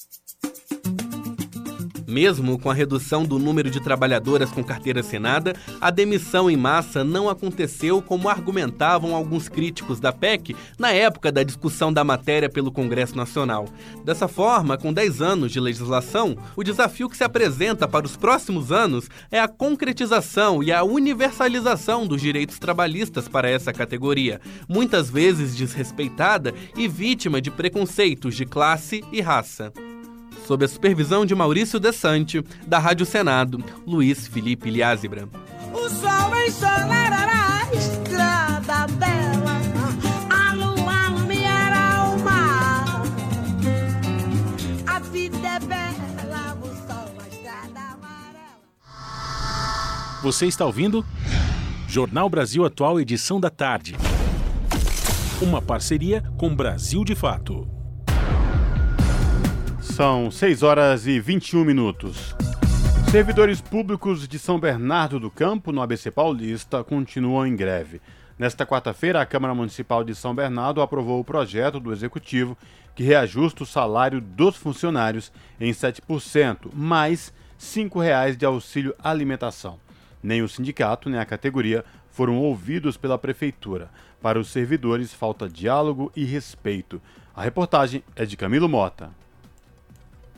Mesmo com a redução do número de trabalhadoras com carteira assinada, a demissão em massa não aconteceu como argumentavam alguns críticos da PEC na época da discussão da matéria pelo Congresso Nacional. Dessa forma, com 10 anos de legislação, o desafio que se apresenta para os próximos anos é a concretização e a universalização dos direitos trabalhistas para essa categoria, muitas vezes desrespeitada e vítima de preconceitos de classe e raça sob a supervisão de Maurício Desante, da Rádio Senado, Luiz Felipe Liázebra. O sol ensolarará a estrada dela, a lua iluminará o mar. A vida é bela, o sol, a estrada amarela. Você está ouvindo? Jornal Brasil Atual, edição da tarde. Uma parceria com Brasil de Fato. São 6 horas e 21 minutos. Servidores públicos de São Bernardo do Campo, no ABC Paulista, continuam em greve. Nesta quarta-feira, a Câmara Municipal de São Bernardo aprovou o projeto do Executivo que reajusta o salário dos funcionários em 7%, mais R$ 5,00 de auxílio alimentação. Nem o sindicato nem a categoria foram ouvidos pela Prefeitura. Para os servidores, falta diálogo e respeito. A reportagem é de Camilo Mota.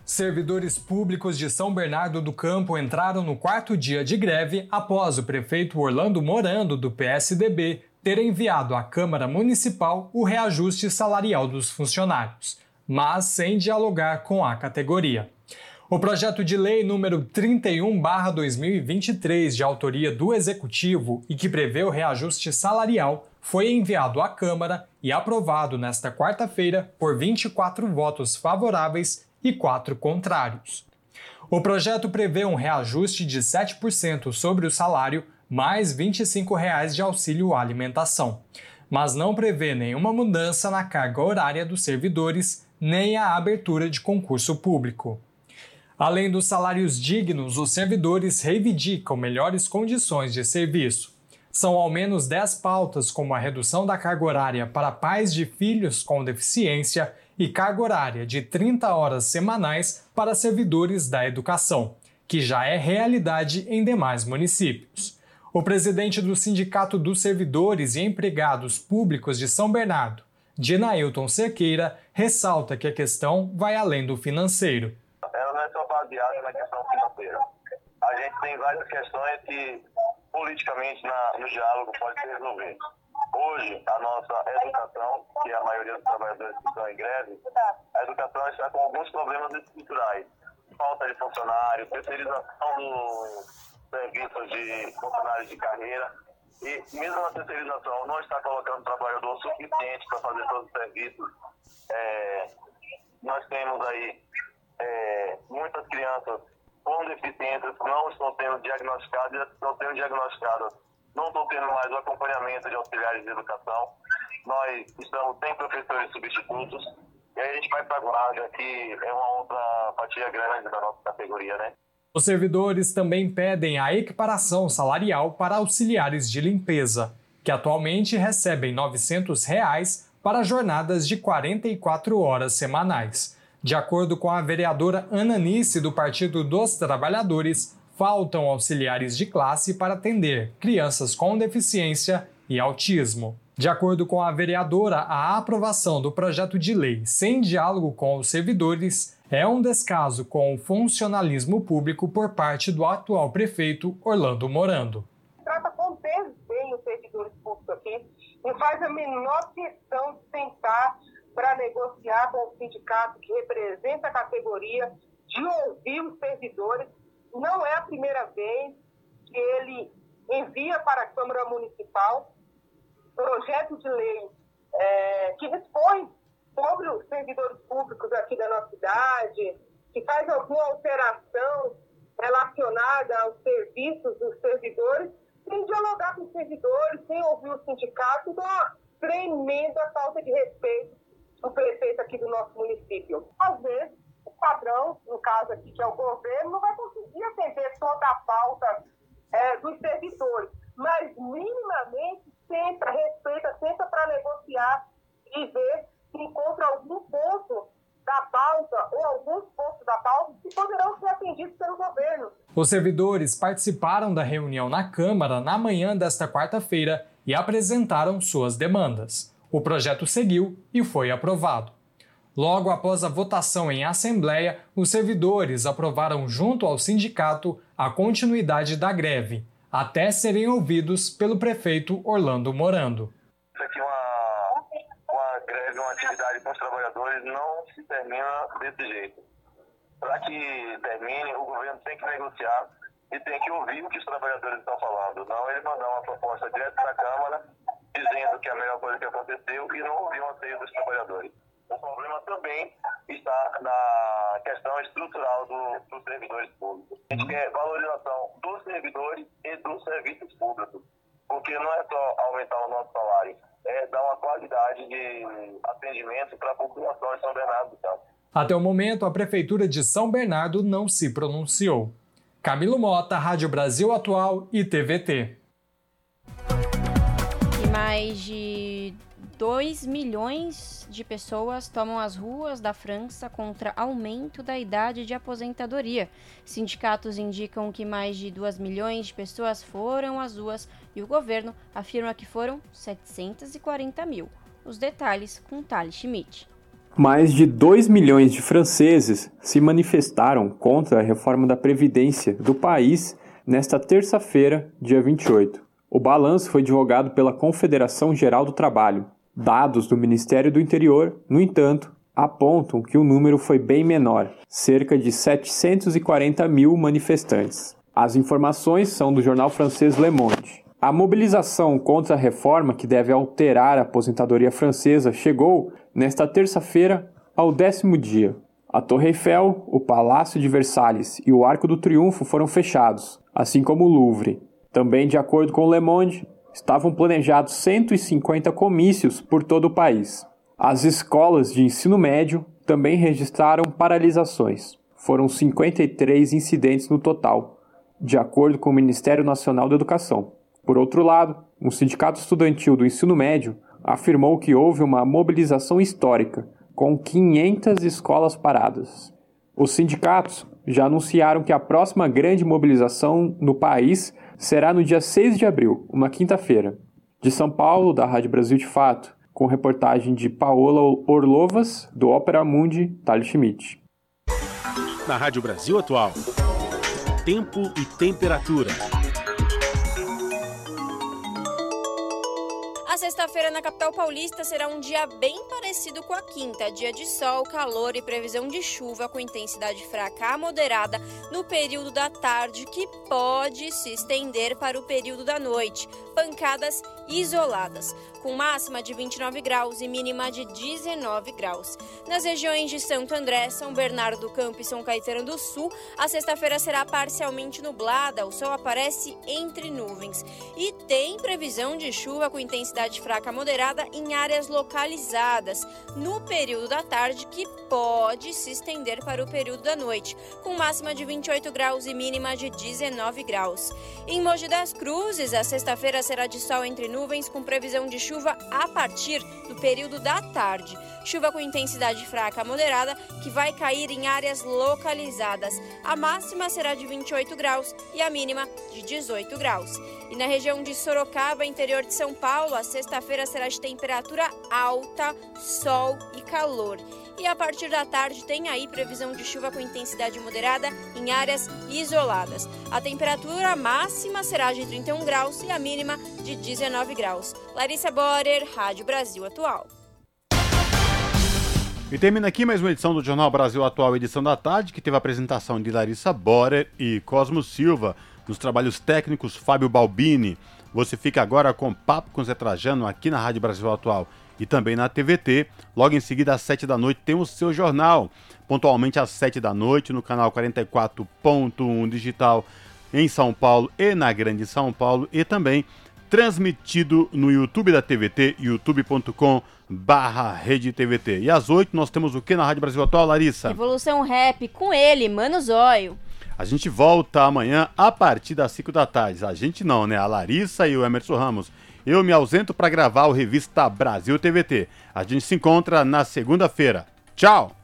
Servidores públicos de São Bernardo do Campo entraram no quarto dia de greve após o prefeito Orlando Morando, do PSDB, ter enviado à Câmara Municipal o reajuste salarial dos funcionários, mas sem dialogar com a categoria. O projeto de lei número 31/2023, de autoria do Executivo e que prevê o reajuste salarial, foi enviado à Câmara e aprovado nesta quarta-feira por 24 votos favoráveis e quatro contrários. O projeto prevê um reajuste de 7% sobre o salário, mais 25 reais de auxílio alimentação, mas não prevê nenhuma mudança na carga horária dos servidores nem a abertura de concurso público. Além dos salários dignos, os servidores reivindicam melhores condições de serviço. São ao menos 10 pautas, como a redução da carga horária para pais de filhos com deficiência e carga horária de 30 horas semanais para servidores da educação, que já é realidade em demais municípios. O presidente do Sindicato dos Servidores e Empregados Públicos de São Bernardo, Dinailton Cerqueira, ressalta que a questão vai além do financeiro. Ela não é só baseada na questão financeira. A gente tem várias questões que politicamente na, no diálogo pode se resolver. Hoje, a nossa educação, que a maioria dos trabalhadores estão em greve, a educação está com alguns problemas estruturais. Falta de funcionários, terceirização dos serviços de funcionários de carreira. E mesmo a terceirização não está colocando trabalhador suficiente para fazer todos os serviços. É, nós temos aí é, muitas crianças com deficiências que não estão sendo diagnosticadas e estão sendo diagnosticadas não estão tendo mais o acompanhamento de auxiliares de educação. Nós estamos sem professores substitutos. E aí a gente vai para a guarda, que é uma outra fatia grande da nossa categoria, né? Os servidores também pedem a equiparação salarial para auxiliares de limpeza, que atualmente recebem 900 reais para jornadas de 44 horas semanais. De acordo com a vereadora Ananice do Partido dos Trabalhadores, faltam auxiliares de classe para atender crianças com deficiência e autismo. De acordo com a vereadora, a aprovação do projeto de lei sem diálogo com os servidores é um descaso com o funcionalismo público por parte do atual prefeito Orlando Morando. Trata com bem os servidores públicos aqui, não faz a menor questão de sentar para negociar com o sindicato que representa a categoria, de ouvir os servidores. Não é a primeira vez que ele envia para a Câmara Municipal projeto de lei é, que dispõe sobre os servidores públicos aqui da nossa cidade, que faz alguma alteração relacionada aos serviços dos servidores, sem dialogar com os servidores, sem ouvir o sindicato, uma tremenda falta de respeito do prefeito aqui do nosso município. Às vezes, padrão, no caso aqui, que é o governo, não vai conseguir atender toda a pauta é, dos servidores, mas minimamente senta, respeita, senta para negociar e ver se encontra algum ponto da pauta ou alguns pontos da pauta que poderão ser atendidos pelo governo. Os servidores participaram da reunião na Câmara na manhã desta quarta-feira e apresentaram suas demandas. O projeto seguiu e foi aprovado. Logo após a votação em assembleia, os servidores aprovaram junto ao sindicato a continuidade da greve, até serem ouvidos pelo prefeito Orlando Morando. Aqui é uma, uma greve, uma atividade com os trabalhadores não se termina desse jeito. Para que termine, o governo tem que negociar e tem que ouvir o que os trabalhadores estão falando. Não ele mandar uma proposta direto para a Câmara dizendo que é a melhor coisa que aconteceu e não ouvir o anseio dos trabalhadores. O problema também está na questão estrutural do, dos servidores públicos. A gente quer valorização dos servidores e dos serviços públicos, porque não é só aumentar o nosso salário, é dar uma qualidade de atendimento para a população de São Bernardo do Campo. Até o momento, a Prefeitura de São Bernardo não se pronunciou. Camilo Mota, Rádio Brasil Atual e TVT. E mais de 2 milhões de pessoas tomam as ruas da França contra aumento da idade de aposentadoria. Sindicatos indicam que mais de 2 milhões de pessoas foram às ruas e o governo afirma que foram 740 mil. Os detalhes com Thales Schmidt. Mais de 2 milhões de franceses se manifestaram contra a reforma da Previdência do país nesta terça-feira, dia 28. O balanço foi divulgado pela Confederação Geral do Trabalho, Dados do Ministério do Interior, no entanto, apontam que o número foi bem menor, cerca de 740 mil manifestantes. As informações são do jornal francês Le Monde. A mobilização contra a reforma que deve alterar a aposentadoria francesa chegou, nesta terça-feira, ao décimo dia. A Torre Eiffel, o Palácio de Versalhes e o Arco do Triunfo foram fechados, assim como o Louvre. Também, de acordo com Le Monde, estavam planejados 150 comícios por todo o país. As escolas de ensino médio também registraram paralisações. Foram 53 incidentes no total, de acordo com o Ministério Nacional da Educação. Por outro lado, um sindicato estudantil do ensino médio afirmou que houve uma mobilização histórica, com 500 escolas paradas. Os sindicatos já anunciaram que a próxima grande mobilização no país será no dia 6 de abril, uma quinta-feira. De São Paulo, da Rádio Brasil de Fato, com reportagem de Paola Orlovas, do Ópera Mundi, Thales Schmidt. Na Rádio Brasil Atual, tempo e temperatura. Sexta-feira na capital paulista será um dia bem parecido com a quinta, dia de sol, calor e previsão de chuva com intensidade fraca a moderada no período da tarde, que pode se estender para o período da noite. Pancadas isoladas. com máxima de 29 graus e mínima de 19 graus. Nas regiões de Santo André, São Bernardo do Campo e São Caetano do Sul, a sexta-feira será parcialmente nublada, o sol aparece entre nuvens. E tem previsão de chuva com intensidade fraca moderada em áreas localizadas no período da tarde, que pode se estender para o período da noite, com máxima de 28 graus e mínima de 19 graus. Em Mogi das Cruzes, a sexta-feira será de sol entre nuvens, com previsão de chuva a partir do período da tarde. Chuva com intensidade fraca a moderada, que vai cair em áreas localizadas. A máxima será de 28 graus e a mínima de 18 graus. E na região de Sorocaba, interior de São Paulo, a sexta-feira será de temperatura alta, sol e calor. E a partir da tarde tem aí previsão de chuva com intensidade moderada em áreas isoladas. A temperatura máxima será de 31 graus e a mínima de 19 graus. Larissa Borer, Rádio Brasil Atual. E termina aqui mais uma edição do Jornal Brasil Atual, edição da tarde, que teve a apresentação de Larissa Borer e Cosmo Silva, nos trabalhos técnicos Fábio Balbini. Você fica agora com Papo com Zé Trajano aqui na Rádio Brasil Atual e também na TVT. Logo em seguida, às 7 da noite, tem o seu jornal. Pontualmente às 7 da noite, no canal 44.1 digital em São Paulo e na Grande São Paulo. E também transmitido no YouTube da TVT, youtube.com barra Rede TVT. E às 8 nós temos o que na Rádio Brasil Atual, Larissa? Evolução Rap com ele, Mano Zóio. A gente volta amanhã a partir das 5 da tarde. A gente não, né? A Larissa e o Emerson Ramos. Eu me ausento para gravar o revista Brasil TVT. A gente se encontra na segunda-feira. Tchau!